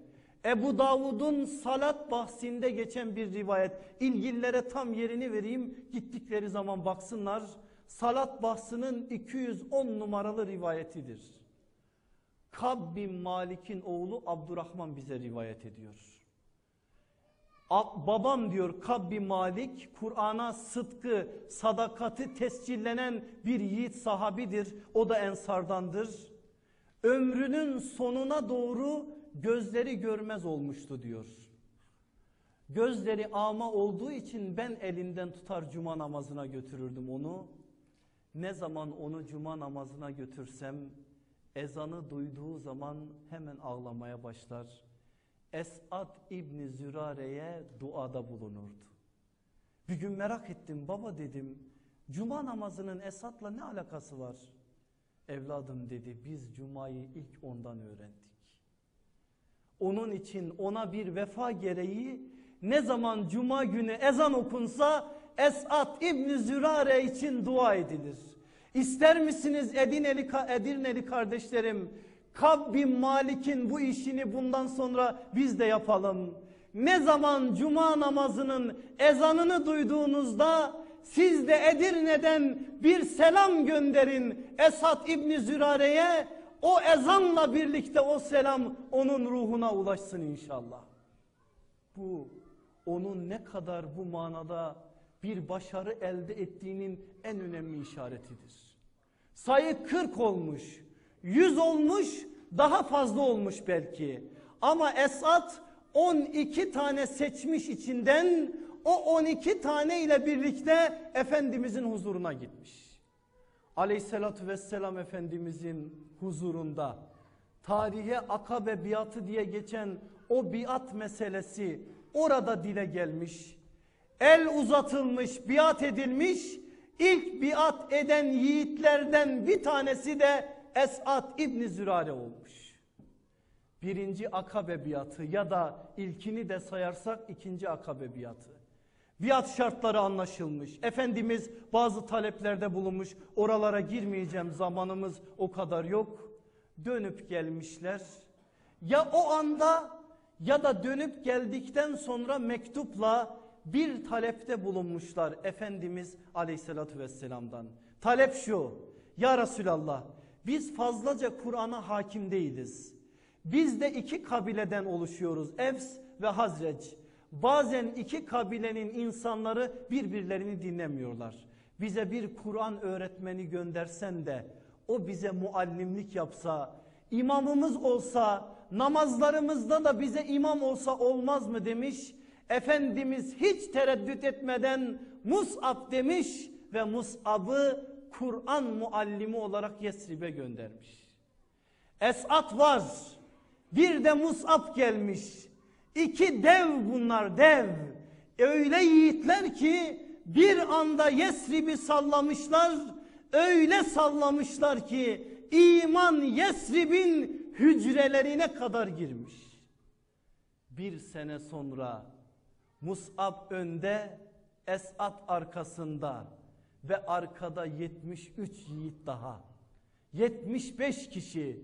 Ebu Davud'un salat bahsinde geçen bir rivayet. İlgililere tam yerini vereyim. Gittikleri zaman baksınlar. Salat bahsinin 210 numaralı rivayetidir. Kab bin Malik'in oğlu Abdurrahman bize rivayet ediyor. Babam diyor Kab bin Malik Kur'an'a sıdkı, sadakati tescillenen bir yiğit sahabidir. O da ensardandır. Ömrünün sonuna doğru gözleri görmez olmuştu diyor. Gözleri ama olduğu için ben elinden tutar cuma namazına götürürdüm onu. Ne zaman onu cuma namazına götürsem ezanı duyduğu zaman hemen ağlamaya başlar. Esad İbni Zürare'ye duada bulunurdu. Bir gün merak ettim baba dedim cuma namazının Esad'la ne alakası var? Evladım dedi biz cumayı ilk ondan öğrendik. Onun için ona bir vefa gereği ne zaman cuma günü ezan okunsa Esad İbni Zürare için dua edilir. İster misiniz Edirneli, Edirneli kardeşlerim Kab bin Malik'in bu işini bundan sonra biz de yapalım. Ne zaman cuma namazının ezanını duyduğunuzda siz de Edirne'den bir selam gönderin Esad İbni Zürare'ye. O ezanla birlikte o selam onun ruhuna ulaşsın inşallah. Bu onun ne kadar bu manada bir başarı elde ettiğinin en önemli işaretidir. Sayı 40 olmuş, 100 olmuş, daha fazla olmuş belki. Ama Esad 12 tane seçmiş içinden o 12 tane ile birlikte Efendimizin huzuruna gitmiş. Aleyhissalatü vesselam Efendimizin huzurunda tarihe akabe biatı diye geçen o biat meselesi orada dile gelmiş. El uzatılmış, biat edilmiş. İlk biat eden yiğitlerden bir tanesi de Esad İbni Zürare olmuş. Birinci akabe biatı ya da ilkini de sayarsak ikinci akabe biatı. Biat şartları anlaşılmış. Efendimiz bazı taleplerde bulunmuş. Oralara girmeyeceğim zamanımız o kadar yok. Dönüp gelmişler. Ya o anda ya da dönüp geldikten sonra mektupla bir talepte bulunmuşlar Efendimiz aleyhissalatü vesselam'dan. Talep şu. Ya Resulallah biz fazlaca Kur'an'a hakim değiliz. Biz de iki kabileden oluşuyoruz. Evs ve Hazreç. Bazen iki kabilenin insanları birbirlerini dinlemiyorlar. Bize bir Kur'an öğretmeni göndersen de o bize muallimlik yapsa, imamımız olsa, namazlarımızda da bize imam olsa olmaz mı demiş. Efendimiz hiç tereddüt etmeden Mus'ab demiş ve Mus'ab'ı Kur'an muallimi olarak Yesrib'e göndermiş. Esat var. Bir de Mus'ab gelmiş. İki dev bunlar dev. Öyle yiğitler ki bir anda Yesrib'i sallamışlar. Öyle sallamışlar ki iman Yesrib'in hücrelerine kadar girmiş. Bir sene sonra Mus'ab önde, Esat arkasında ve arkada 73 yiğit daha. 75 kişi.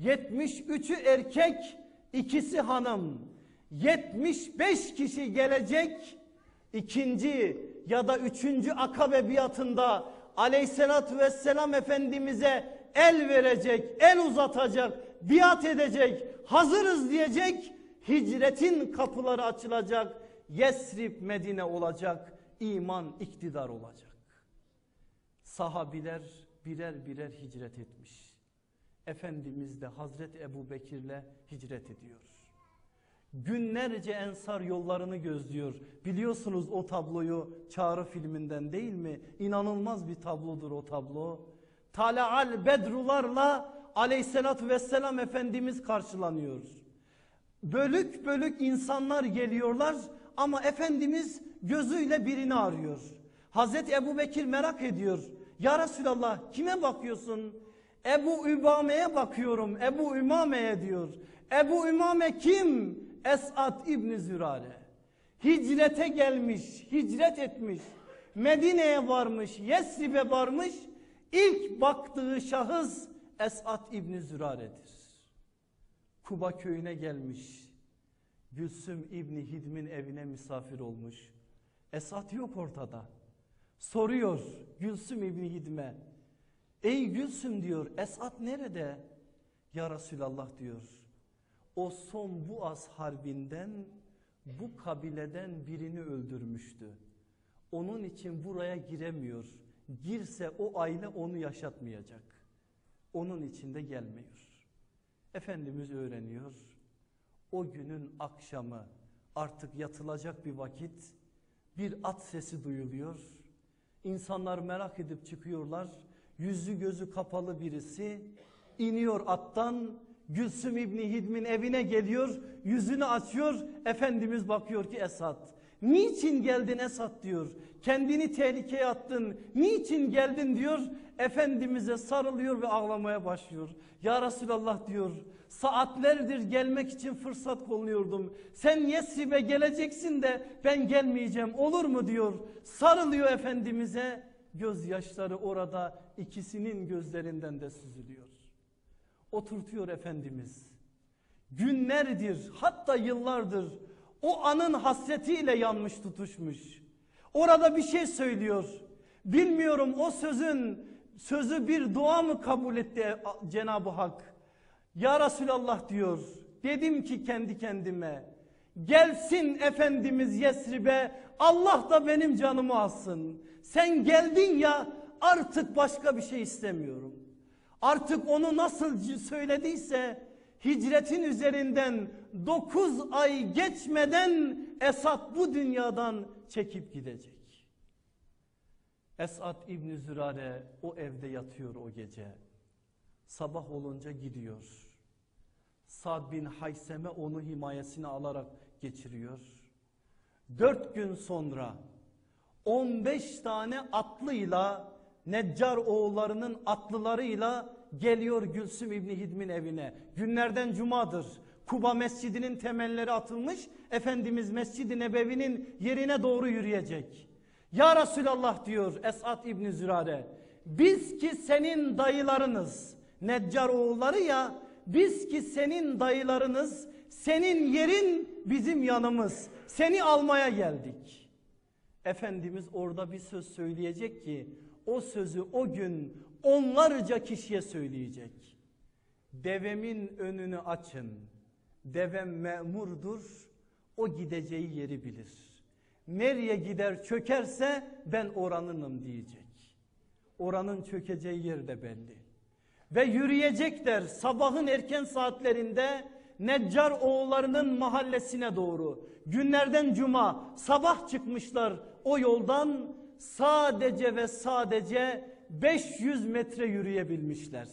73'ü erkek, ikisi hanım. 75 kişi gelecek. ikinci ya da üçüncü akabe biatında aleyhissalatü vesselam efendimize el verecek, el uzatacak, biat edecek, hazırız diyecek. Hicretin kapıları açılacak. Yesrib Medine olacak. iman iktidar olacak. Sahabiler birer birer hicret etmiş. Efendimiz de Hazreti Ebu Bekir'le hicret ediyor. Günlerce ensar yollarını gözlüyor. Biliyorsunuz o tabloyu Çağrı filminden değil mi? İnanılmaz bir tablodur o tablo. Tala'al bedrularla aleyhissalatü vesselam Efendimiz karşılanıyor. Bölük bölük insanlar geliyorlar ama Efendimiz gözüyle birini arıyor. Hazreti Ebu Bekir merak ediyor. Ya Resulallah kime bakıyorsun? Ebu Ümame'ye bakıyorum. Ebu Ümame'ye diyor. Ebu Ümame kim? Esat İbni Zürare. Hicrete gelmiş, hicret etmiş. Medine'ye varmış, Yesrib'e varmış. İlk baktığı şahıs Esat İbni Zürare'dir. Kuba köyüne gelmiş. Gülsüm İbni Hidm'in evine misafir olmuş. Esat yok ortada. Soruyor Gülsüm İbni Hidm'e. Ey Gülsüm diyor Esat nerede? Ya Resulallah diyor. O son bu az harbinden bu kabileden birini öldürmüştü. Onun için buraya giremiyor. Girse o aile onu yaşatmayacak. Onun için de gelmiyor. Efendimiz öğreniyor. O günün akşamı artık yatılacak bir vakit bir at sesi duyuluyor. İnsanlar merak edip çıkıyorlar. Yüzü gözü kapalı birisi iniyor attan Gülsüm İbni Hidm'in evine geliyor. Yüzünü açıyor. Efendimiz bakıyor ki Esat. Niçin geldin Esat diyor. Kendini tehlikeye attın. Niçin geldin diyor. Efendimiz'e sarılıyor ve ağlamaya başlıyor. Ya Resulallah diyor. Saatlerdir gelmek için fırsat kolluyordum. Sen Yesrib'e geleceksin de ben gelmeyeceğim olur mu diyor. Sarılıyor Efendimiz'e. Gözyaşları orada ikisinin gözlerinden de süzülüyor. Oturtuyor Efendimiz. Günlerdir hatta yıllardır o anın hasretiyle yanmış tutuşmuş. Orada bir şey söylüyor. Bilmiyorum o sözün sözü bir dua mı kabul etti Cenab-ı Hak? Ya Resulallah diyor. Dedim ki kendi kendime gelsin Efendimiz Yesrib'e Allah da benim canımı alsın. Sen geldin ya artık başka bir şey istemiyorum. Artık onu nasıl söylediyse hicretin üzerinden 9 ay geçmeden Esat bu dünyadan çekip gidecek. Esat İbni Zürare o evde yatıyor o gece. Sabah olunca gidiyor. Sad bin Hayseme onu himayesine alarak geçiriyor. Dört gün sonra 15 tane atlıyla Neccar oğullarının atlılarıyla geliyor Gülsüm İbni Hidm'in evine. Günlerden cumadır. Kuba mescidinin temelleri atılmış. Efendimiz Mescid-i Nebevi'nin yerine doğru yürüyecek. Ya Resulallah diyor Esat İbni Zürare. Biz ki senin dayılarınız. Neccar oğulları ya. Biz ki senin dayılarınız. Senin yerin bizim yanımız. Seni almaya geldik. Efendimiz orada bir söz söyleyecek ki o sözü o gün onlarca kişiye söyleyecek. Devemin önünü açın. Devem memurdur. O gideceği yeri bilir. Nereye gider çökerse ben oranınım diyecek. Oranın çökeceği yer de belli. ve yürüyecekler sabahın erken saatlerinde Neccar oğullarının mahallesine doğru. Günlerden cuma sabah çıkmışlar o yoldan sadece ve sadece 500 metre yürüyebilmişler.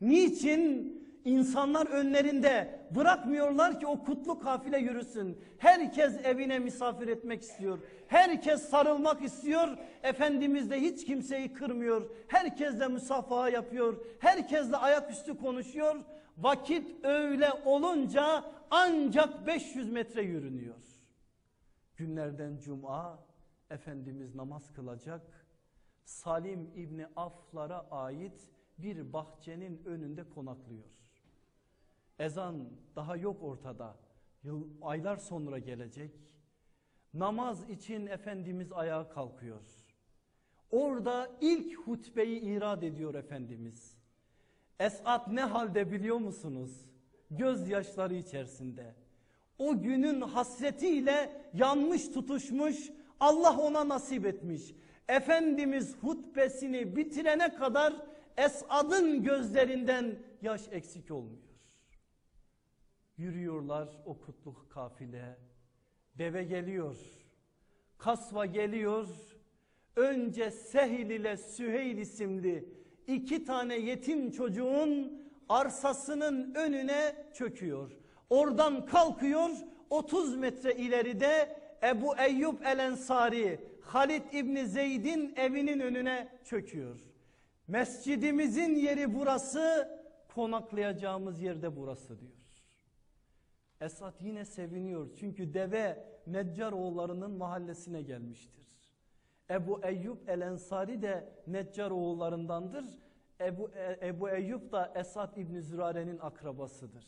Niçin? İnsanlar önlerinde bırakmıyorlar ki o kutlu kafile yürüsün. Herkes evine misafir etmek istiyor. Herkes sarılmak istiyor. Efendimiz de hiç kimseyi kırmıyor. Herkesle musafaha yapıyor. Herkesle ayaküstü konuşuyor. Vakit öyle olunca ancak 500 metre yürünüyor. Günlerden cuma Efendimiz namaz kılacak. Salim İbni Aflar'a ait bir bahçenin önünde konaklıyor. Ezan daha yok ortada. Yıl, aylar sonra gelecek. Namaz için Efendimiz ayağa kalkıyor. Orada ilk hutbeyi irad ediyor Efendimiz. Esat ne halde biliyor musunuz? Gözyaşları içerisinde. O günün hasretiyle yanmış tutuşmuş Allah ona nasip etmiş. Efendimiz hutbesini bitirene kadar Esad'ın gözlerinden yaş eksik olmuyor. Yürüyorlar o kutlu kafile. Deve geliyor. Kasva geliyor. Önce Sehil ile Süheyl isimli iki tane yetim çocuğun arsasının önüne çöküyor. Oradan kalkıyor 30 metre ileride Ebu Eyyub el Ensari Halid İbni Zeyd'in evinin önüne çöküyor. Mescidimizin yeri burası, konaklayacağımız yerde burası diyor. Esat yine seviniyor çünkü deve Neccar oğullarının mahallesine gelmiştir. Ebu Eyyub el Ensari de Neccar oğullarındandır. Ebu, e, Ebu Eyyub da Esat İbni Zürare'nin akrabasıdır.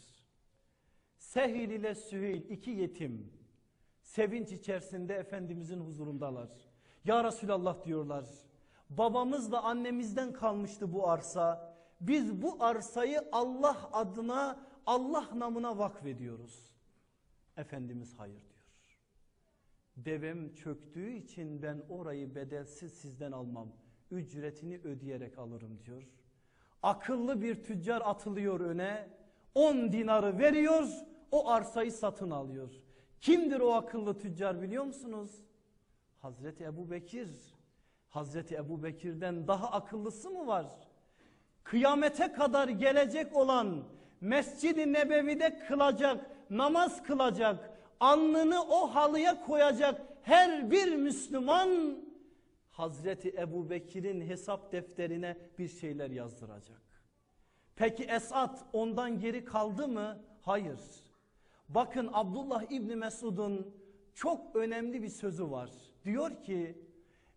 Sehil ile Süheyl iki yetim sevinç içerisinde Efendimizin huzurundalar. Ya Resulallah diyorlar. Babamızla annemizden kalmıştı bu arsa. Biz bu arsayı Allah adına, Allah namına vakfediyoruz. Efendimiz hayır diyor. Devem çöktüğü için ben orayı bedelsiz sizden almam. Ücretini ödeyerek alırım diyor. Akıllı bir tüccar atılıyor öne. 10 dinarı veriyor, o arsayı satın alıyor. Kimdir o akıllı tüccar biliyor musunuz? Hazreti Ebu Bekir. Hazreti Ebu Bekir'den daha akıllısı mı var? Kıyamete kadar gelecek olan Mescid-i Nebevi'de kılacak, namaz kılacak, alnını o halıya koyacak her bir Müslüman Hazreti Ebu Bekir'in hesap defterine bir şeyler yazdıracak. Peki Esat ondan geri kaldı mı? Hayır. Bakın Abdullah İbni Mesud'un çok önemli bir sözü var. Diyor ki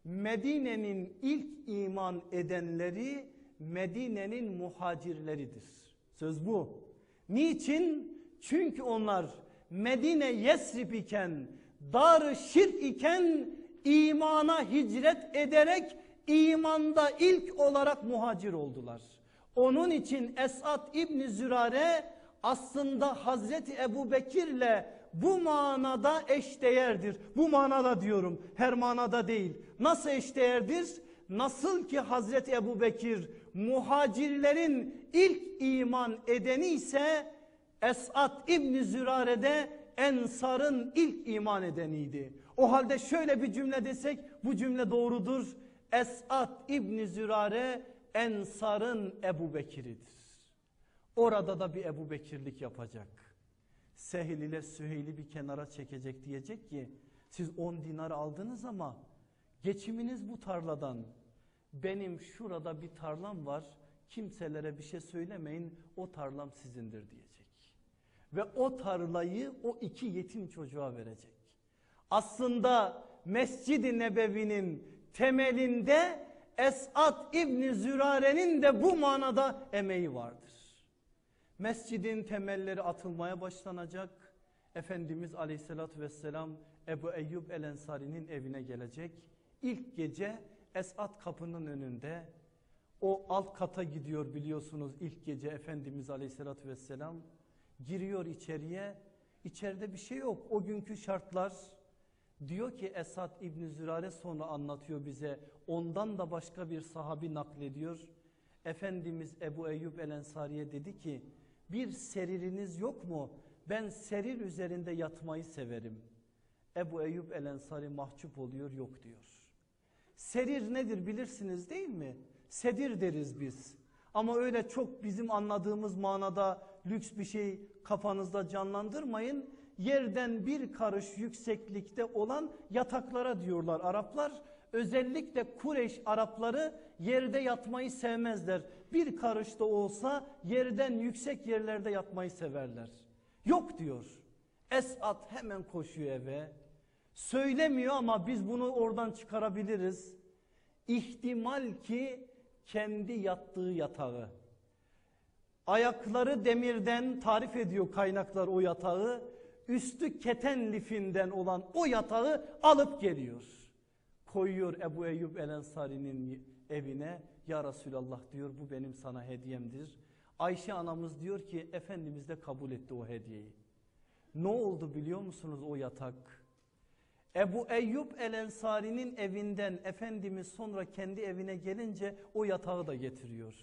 Medine'nin ilk iman edenleri Medine'nin muhacirleridir. Söz bu. Niçin? Çünkü onlar Medine Yesrib iken, dar şirk iken imana hicret ederek imanda ilk olarak muhacir oldular. Onun için Esad İbni Zürare aslında Hazreti Ebu Bekir'le bu manada eşdeğerdir. Bu manada diyorum her manada değil. Nasıl eşdeğerdir? Nasıl ki Hazreti Ebu Bekir muhacirlerin ilk iman edeni ise Esat İbni Zürare'de Ensar'ın ilk iman edeniydi. O halde şöyle bir cümle desek bu cümle doğrudur. Esat İbni Zürare Ensar'ın Ebu Bekir'idir. Orada da bir Ebu Bekirlik yapacak. Sehil ile Süheyl'i bir kenara çekecek diyecek ki siz 10 dinar aldınız ama geçiminiz bu tarladan. Benim şurada bir tarlam var kimselere bir şey söylemeyin o tarlam sizindir diyecek. Ve o tarlayı o iki yetim çocuğa verecek. Aslında Mescid-i Nebevi'nin temelinde Esat İbni Zürare'nin de bu manada emeği vardır. Mescidin temelleri atılmaya başlanacak. Efendimiz Aleyhisselatü Vesselam Ebu Eyyub El Ensari'nin evine gelecek. İlk gece Esat kapının önünde o alt kata gidiyor biliyorsunuz ilk gece Efendimiz Aleyhisselatü Vesselam giriyor içeriye. İçeride bir şey yok. O günkü şartlar diyor ki Esad İbni Zürare sonra anlatıyor bize. Ondan da başka bir sahabi naklediyor. Efendimiz Ebu Eyyub El Ensari'ye dedi ki bir seririniz yok mu? Ben serir üzerinde yatmayı severim. Ebu Eyyub El Ensari mahcup oluyor yok diyor. Serir nedir bilirsiniz değil mi? Sedir deriz biz. Ama öyle çok bizim anladığımız manada lüks bir şey kafanızda canlandırmayın. Yerden bir karış yükseklikte olan yataklara diyorlar Araplar. Özellikle Kureyş Arapları yerde yatmayı sevmezler. Bir karış da olsa yerden yüksek yerlerde yatmayı severler. Yok diyor. Esat hemen koşuyor eve. Söylemiyor ama biz bunu oradan çıkarabiliriz. İhtimal ki kendi yattığı yatağı. Ayakları demirden tarif ediyor kaynaklar o yatağı. Üstü keten lifinden olan o yatağı alıp geliyor. Koyuyor Ebu Eyyub El Ensari'nin evine. Ya Resulallah diyor bu benim sana hediyemdir. Ayşe anamız diyor ki Efendimiz de kabul etti o hediyeyi. Ne oldu biliyor musunuz o yatak? Ebu Eyyub El Ensari'nin evinden Efendimiz sonra kendi evine gelince o yatağı da getiriyor.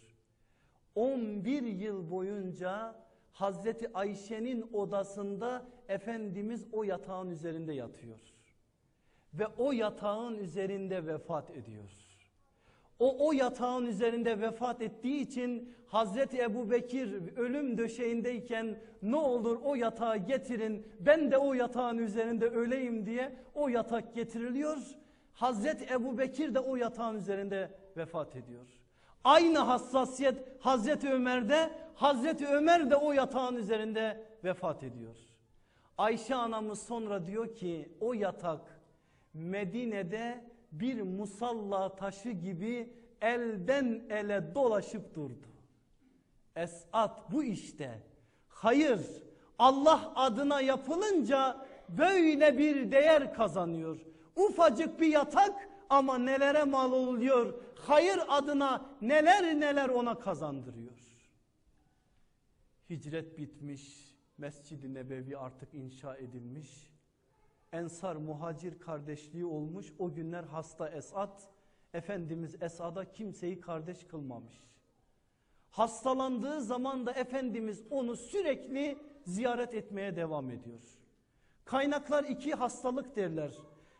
11 yıl boyunca Hazreti Ayşe'nin odasında Efendimiz o yatağın üzerinde yatıyor. Ve o yatağın üzerinde vefat ediyor. O o yatağın üzerinde vefat ettiği için Hazreti Ebu Bekir ölüm döşeğindeyken ne olur o yatağı getirin ben de o yatağın üzerinde öleyim diye o yatak getiriliyor. Hazreti Ebu Bekir de o yatağın üzerinde vefat ediyor. Aynı hassasiyet Hazreti Ömer'de Hazreti Ömer de o yatağın üzerinde vefat ediyor. Ayşe anamız sonra diyor ki o yatak Medine'de bir musalla taşı gibi elden ele dolaşıp durdu. Esat bu işte. Hayır Allah adına yapılınca böyle bir değer kazanıyor. Ufacık bir yatak ama nelere mal oluyor. Hayır adına neler neler ona kazandırıyor. Hicret bitmiş. Mescid-i Nebevi artık inşa edilmiş. Ensar muhacir kardeşliği olmuş. O günler hasta Esat. Efendimiz Esad'a kimseyi kardeş kılmamış. Hastalandığı zaman da Efendimiz onu sürekli ziyaret etmeye devam ediyor. Kaynaklar iki hastalık derler.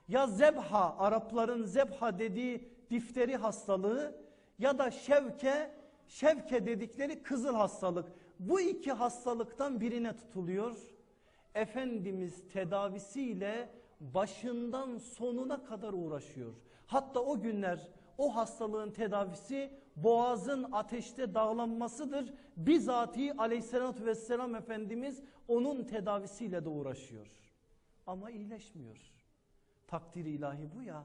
Ya zebha Arapların zebha dediği difteri hastalığı ya da şevke şevke dedikleri kızıl hastalık. Bu iki hastalıktan birine tutuluyor. Efendimiz tedavisiyle başından sonuna kadar uğraşıyor. Hatta o günler o hastalığın tedavisi boğazın ateşte dağlanmasıdır. Bizatihi aleyhissalatü vesselam Efendimiz onun tedavisiyle de uğraşıyor. Ama iyileşmiyor. Takdir ilahi bu ya.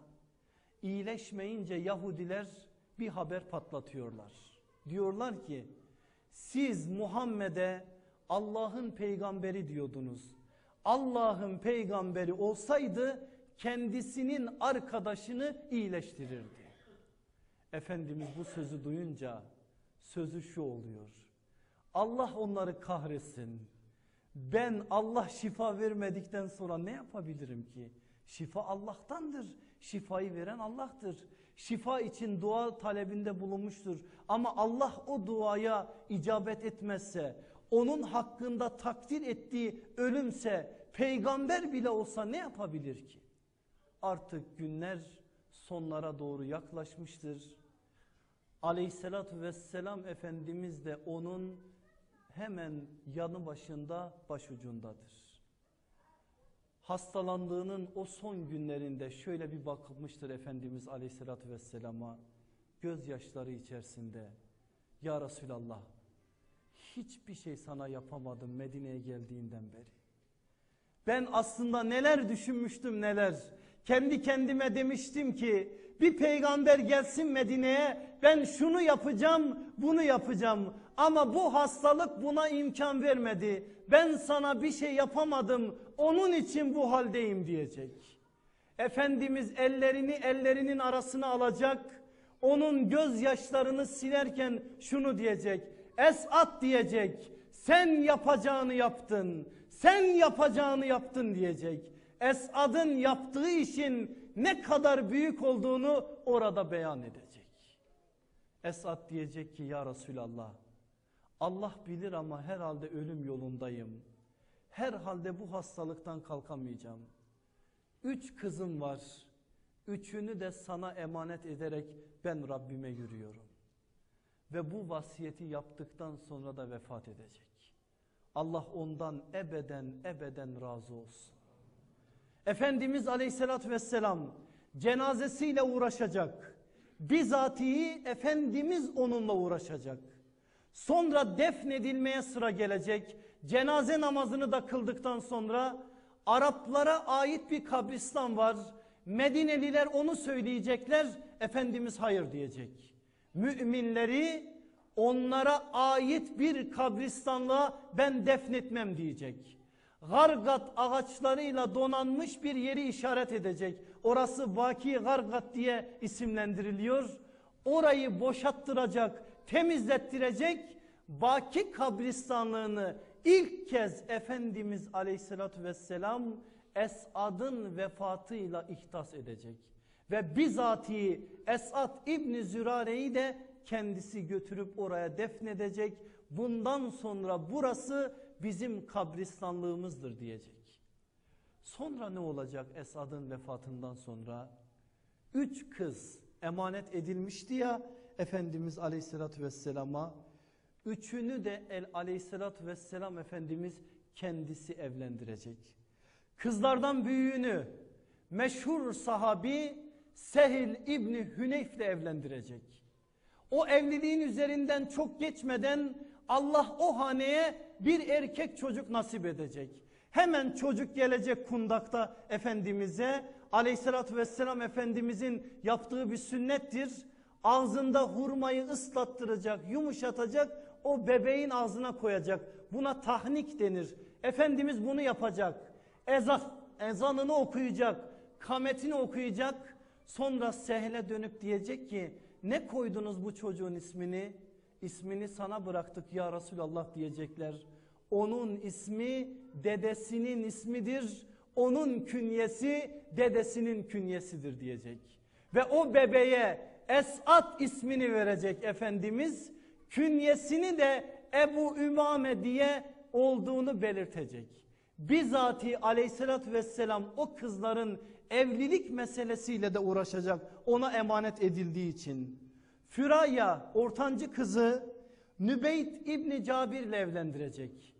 İyileşmeyince Yahudiler bir haber patlatıyorlar. Diyorlar ki siz Muhammed'e Allah'ın peygamberi diyordunuz. Allah'ın peygamberi olsaydı kendisinin arkadaşını iyileştirirdi. Efendimiz bu sözü duyunca sözü şu oluyor. Allah onları kahretsin. Ben Allah şifa vermedikten sonra ne yapabilirim ki? Şifa Allah'tandır. Şifayı veren Allah'tır. Şifa için dua talebinde bulunmuştur. Ama Allah o duaya icabet etmezse, onun hakkında takdir ettiği ölümse, peygamber bile olsa ne yapabilir ki? Artık günler sonlara doğru yaklaşmıştır. Aleyhissalatü vesselam Efendimiz de onun hemen yanı başında başucundadır. Hastalandığının o son günlerinde şöyle bir bakılmıştır Efendimiz Aleyhisselatü Vesselam'a gözyaşları içerisinde Ya Resulallah hiçbir şey sana yapamadım Medine'ye geldiğinden beri. Ben aslında neler düşünmüştüm neler. Kendi kendime demiştim ki bir peygamber gelsin Medine'ye ben şunu yapacağım bunu yapacağım. Ama bu hastalık buna imkan vermedi. Ben sana bir şey yapamadım onun için bu haldeyim diyecek. Efendimiz ellerini ellerinin arasına alacak. Onun gözyaşlarını silerken şunu diyecek. Esat diyecek. Sen yapacağını yaptın. Sen yapacağını yaptın diyecek. Esad'ın yaptığı işin ne kadar büyük olduğunu orada beyan edecek. Esad diyecek ki ya Resulallah Allah bilir ama herhalde ölüm yolundayım. Herhalde bu hastalıktan kalkamayacağım. Üç kızım var. Üçünü de sana emanet ederek ben Rabbime yürüyorum. Ve bu vasiyeti yaptıktan sonra da vefat edecek. Allah ondan ebeden ebeden razı olsun. Efendimiz aleyhissalatü vesselam cenazesiyle uğraşacak. Bizatihi Efendimiz onunla uğraşacak. Sonra defnedilmeye sıra gelecek. Cenaze namazını da kıldıktan sonra Araplara ait bir kabristan var. Medineliler onu söyleyecekler. Efendimiz hayır diyecek. Müminleri onlara ait bir kabristanlığa ben defnetmem diyecek. Gargat ağaçlarıyla donanmış bir yeri işaret edecek. Orası Vaki Gargat diye isimlendiriliyor. Orayı boşalttıracak, temizlettirecek. Baki kabristanlığını ilk kez Efendimiz Aleyhisselatü Vesselam Esad'ın vefatıyla ihtas edecek. Ve bizatihi Esad İbni Zürare'yi de kendisi götürüp oraya defnedecek. Bundan sonra burası bizim kabristanlığımızdır diyecek. Sonra ne olacak Esad'ın vefatından sonra? Üç kız emanet edilmişti ya Efendimiz Aleyhisselatü Vesselam'a. Üçünü de el Aleyhisselatü Vesselam Efendimiz kendisi evlendirecek. Kızlardan büyüğünü meşhur sahabi Sehil İbni Hüneyf ile evlendirecek. O evliliğin üzerinden çok geçmeden Allah o haneye bir erkek çocuk nasip edecek. Hemen çocuk gelecek kundakta Efendimiz'e aleyhissalatü vesselam Efendimiz'in yaptığı bir sünnettir. Ağzında hurmayı ıslattıracak, yumuşatacak, o bebeğin ağzına koyacak. Buna tahnik denir. Efendimiz bunu yapacak. Ezan, ezanını okuyacak, kametini okuyacak. Sonra sehle dönüp diyecek ki ne koydunuz bu çocuğun ismini? İsmini sana bıraktık ya Resulallah diyecekler. Onun ismi dedesinin ismidir. Onun künyesi dedesinin künyesidir diyecek. Ve o bebeğe Esat ismini verecek Efendimiz. Künyesini de Ebu Ümame diye olduğunu belirtecek. Bizatihi aleyhissalatü vesselam o kızların evlilik meselesiyle de uğraşacak ona emanet edildiği için. Füraya ortancı kızı Nübeyt İbni Cabir ile evlendirecek.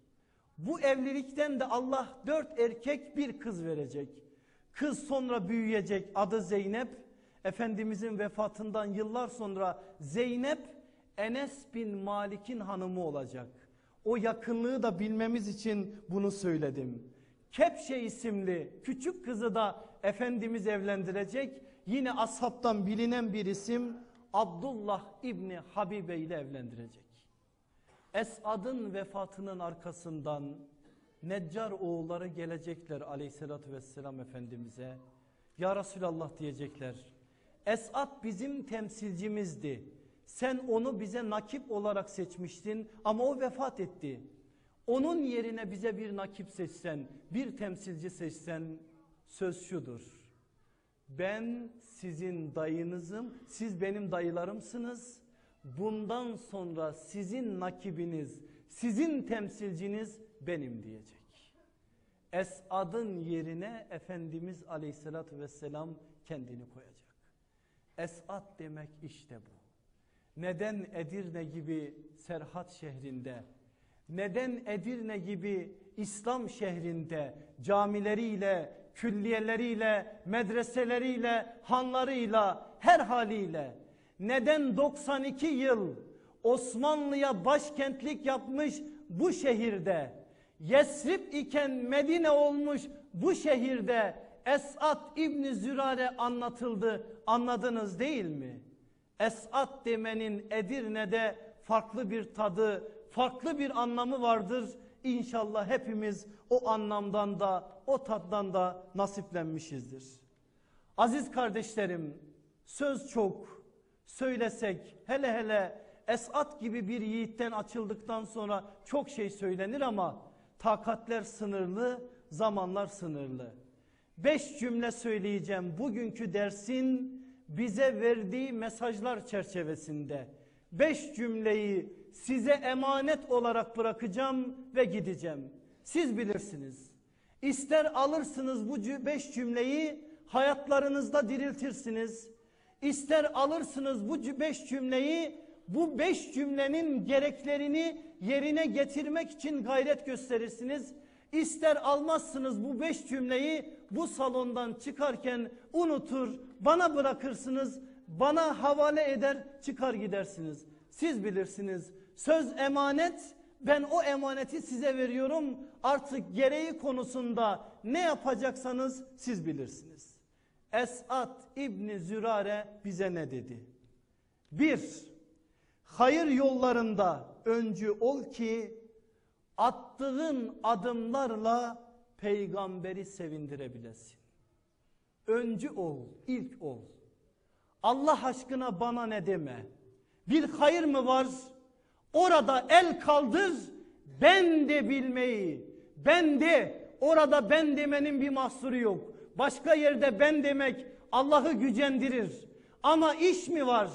Bu evlilikten de Allah dört erkek bir kız verecek. Kız sonra büyüyecek adı Zeynep. Efendimizin vefatından yıllar sonra Zeynep Enes bin Malik'in hanımı olacak. O yakınlığı da bilmemiz için bunu söyledim. Kepşe isimli küçük kızı da Efendimiz evlendirecek. Yine ashabtan bilinen bir isim Abdullah İbni Habibe ile evlendirecek. Esad'ın vefatının arkasından Neccar oğulları gelecekler aleyhissalatü vesselam Efendimiz'e. Ya Resulallah diyecekler. Esad bizim temsilcimizdi. Sen onu bize nakip olarak seçmiştin ama o vefat etti. Onun yerine bize bir nakip seçsen, bir temsilci seçsen söz şudur. Ben sizin dayınızım, siz benim dayılarımsınız. Bundan sonra sizin nakibiniz, sizin temsilciniz benim diyecek. Esad'ın yerine Efendimiz Aleyhisselatü Vesselam kendini koyacak. Esad demek işte bu. Neden Edirne gibi Serhat şehrinde, neden Edirne gibi İslam şehrinde camileriyle, külliyeleriyle, medreseleriyle, hanlarıyla, her haliyle neden 92 yıl Osmanlı'ya başkentlik yapmış bu şehirde Yesrib iken Medine olmuş bu şehirde Esat İbni Zürare anlatıldı anladınız değil mi? Esat demenin Edirne'de farklı bir tadı, farklı bir anlamı vardır. İnşallah hepimiz o anlamdan da o tattan da nasiplenmişizdir. Aziz kardeşlerim söz çok söylesek hele hele Esat gibi bir yiğitten açıldıktan sonra çok şey söylenir ama takatler sınırlı, zamanlar sınırlı. Beş cümle söyleyeceğim bugünkü dersin bize verdiği mesajlar çerçevesinde. beş cümleyi size emanet olarak bırakacağım ve gideceğim. Siz bilirsiniz. İster alırsınız bu beş cümleyi hayatlarınızda diriltirsiniz. İster alırsınız bu beş cümleyi bu beş cümlenin gereklerini yerine getirmek için gayret gösterirsiniz. İster almazsınız bu beş cümleyi bu salondan çıkarken unutur bana bırakırsınız bana havale eder çıkar gidersiniz. Siz bilirsiniz söz emanet ben o emaneti size veriyorum artık gereği konusunda ne yapacaksanız siz bilirsiniz. Esat İbni Zürare bize ne dedi? Bir, hayır yollarında öncü ol ki attığın adımlarla peygamberi sevindirebilesin. Öncü ol, ilk ol. Allah aşkına bana ne deme. Bir hayır mı var? Orada el kaldır, ben de bilmeyi. Ben de, orada ben demenin bir mahsuru yok. Başka yerde ben demek Allah'ı gücendirir. Ama iş mi var?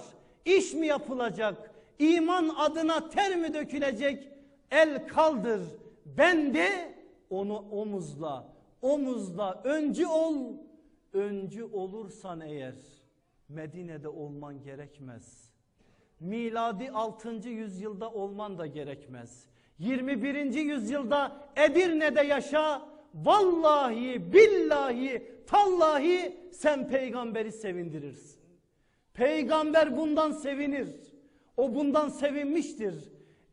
İş mi yapılacak? İman adına ter mi dökülecek? El kaldır. Ben de onu omuzla. Omuzla öncü ol. Öncü olursan eğer Medine'de olman gerekmez. Miladi 6. yüzyılda olman da gerekmez. 21. yüzyılda Edirne'de yaşa. Vallahi billahi tallahi sen peygamberi sevindirirsin. Peygamber bundan sevinir. O bundan sevinmiştir.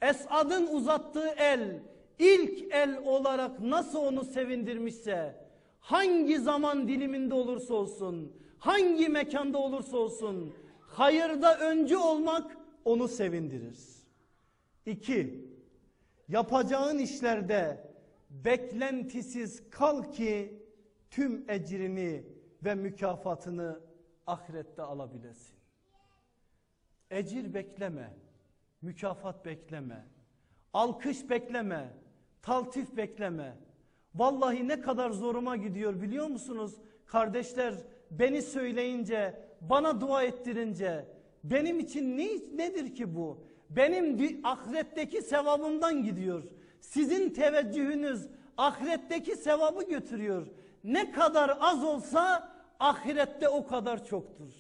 Esad'ın uzattığı el ilk el olarak nasıl onu sevindirmişse hangi zaman diliminde olursa olsun hangi mekanda olursa olsun hayırda öncü olmak onu sevindirir. İki, yapacağın işlerde beklentisiz kal ki tüm ecrini ve mükafatını ahirette alabilesin. Ecir bekleme, mükafat bekleme, alkış bekleme, taltif bekleme. Vallahi ne kadar zoruma gidiyor biliyor musunuz? Kardeşler beni söyleyince, bana dua ettirince benim için ne, nedir ki bu? Benim ahiretteki sevabımdan gidiyor. Sizin teveccühünüz ahiretteki sevabı götürüyor. Ne kadar az olsa ahirette o kadar çoktur.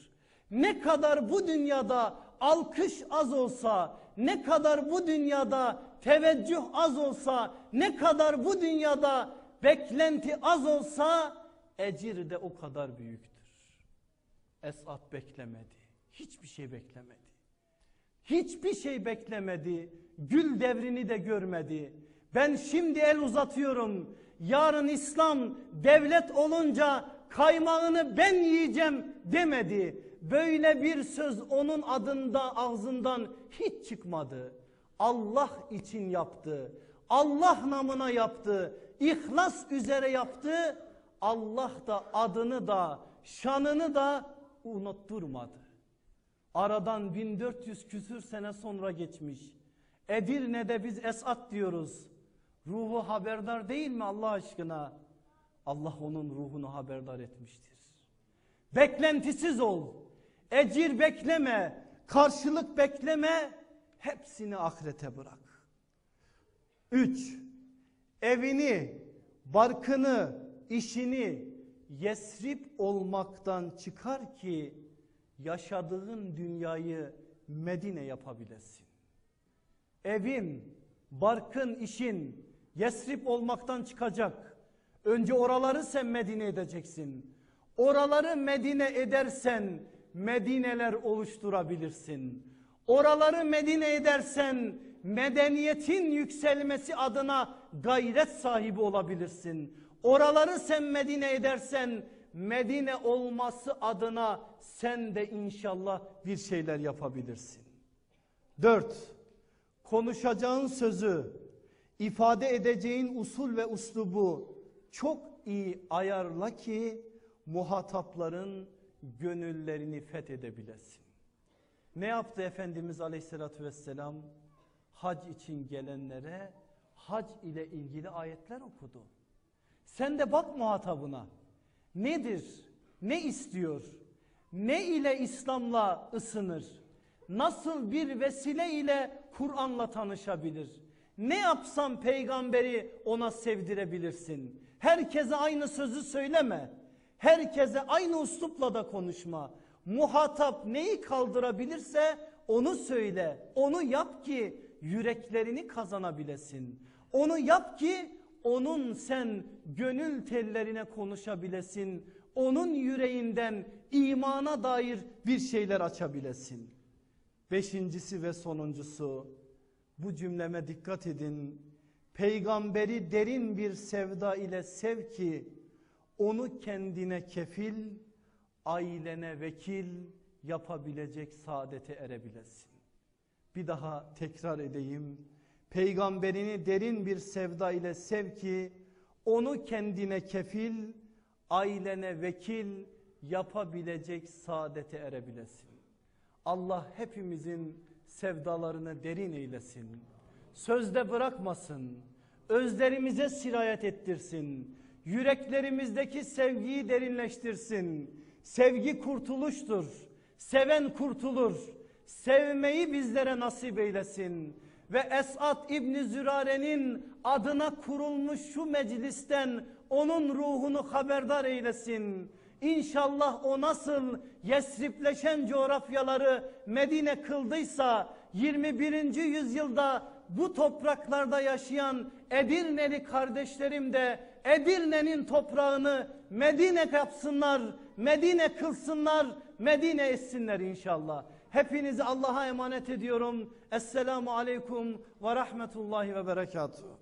Ne kadar bu dünyada alkış az olsa, ne kadar bu dünyada teveccüh az olsa, ne kadar bu dünyada beklenti az olsa ecir de o kadar büyüktür. Esat beklemedi. Hiçbir şey beklemedi. Hiçbir şey beklemedi. Gül devrini de görmedi. Ben şimdi el uzatıyorum. Yarın İslam devlet olunca kaymağını ben yiyeceğim demedi. Böyle bir söz onun adında ağzından hiç çıkmadı. Allah için yaptı. Allah namına yaptı. İhlas üzere yaptı. Allah da adını da şanını da unutturmadı. Aradan 1400 küsür sene sonra geçmiş. Edirne'de biz Esat diyoruz. Ruhu haberdar değil mi Allah aşkına? Allah onun ruhunu haberdar etmiştir. Beklentisiz ol. Ecir bekleme. Karşılık bekleme. Hepsini ahirete bırak. Üç. Evini, barkını, işini yesrip olmaktan çıkar ki yaşadığın dünyayı Medine yapabilesin. Evin, barkın, işin Yesrib olmaktan çıkacak. Önce oraları sen Medine edeceksin. Oraları Medine edersen Medineler oluşturabilirsin. Oraları Medine edersen medeniyetin yükselmesi adına gayret sahibi olabilirsin. Oraları sen Medine edersen Medine olması adına sen de inşallah bir şeyler yapabilirsin. Dört, konuşacağın sözü, ifade edeceğin usul ve uslubu çok iyi ayarla ki muhatapların gönüllerini fethedebilesin. Ne yaptı Efendimiz Aleyhisselatü Vesselam? Hac için gelenlere hac ile ilgili ayetler okudu. Sen de bak muhatabına. Nedir? Ne istiyor? Ne ile İslam'la ısınır? nasıl bir vesile ile Kur'an'la tanışabilir? Ne yapsam peygamberi ona sevdirebilirsin? Herkese aynı sözü söyleme. Herkese aynı uslupla da konuşma. Muhatap neyi kaldırabilirse onu söyle. Onu yap ki yüreklerini kazanabilesin. Onu yap ki onun sen gönül tellerine konuşabilesin. Onun yüreğinden imana dair bir şeyler açabilesin. Beşincisi ve sonuncusu bu cümleme dikkat edin. Peygamberi derin bir sevda ile sev ki onu kendine kefil, ailene vekil yapabilecek saadete erebilesin. Bir daha tekrar edeyim. Peygamberini derin bir sevda ile sev ki onu kendine kefil, ailene vekil yapabilecek saadete erebilesin. Allah hepimizin sevdalarını derin eylesin. Sözde bırakmasın. Özlerimize sirayet ettirsin. Yüreklerimizdeki sevgiyi derinleştirsin. Sevgi kurtuluştur. Seven kurtulur. Sevmeyi bizlere nasip eylesin. Ve Esat İbni Zürare'nin adına kurulmuş şu meclisten onun ruhunu haberdar eylesin. İnşallah o nasıl Yesripleşen coğrafyaları Medine kıldıysa 21. yüzyılda bu topraklarda yaşayan Edirneli kardeşlerim de Edirne'nin toprağını Medine yapsınlar, Medine kılsınlar, Medine etsinler inşallah. Hepinizi Allah'a emanet ediyorum. Esselamu Aleyküm ve Rahmetullahi ve Berekatuhu.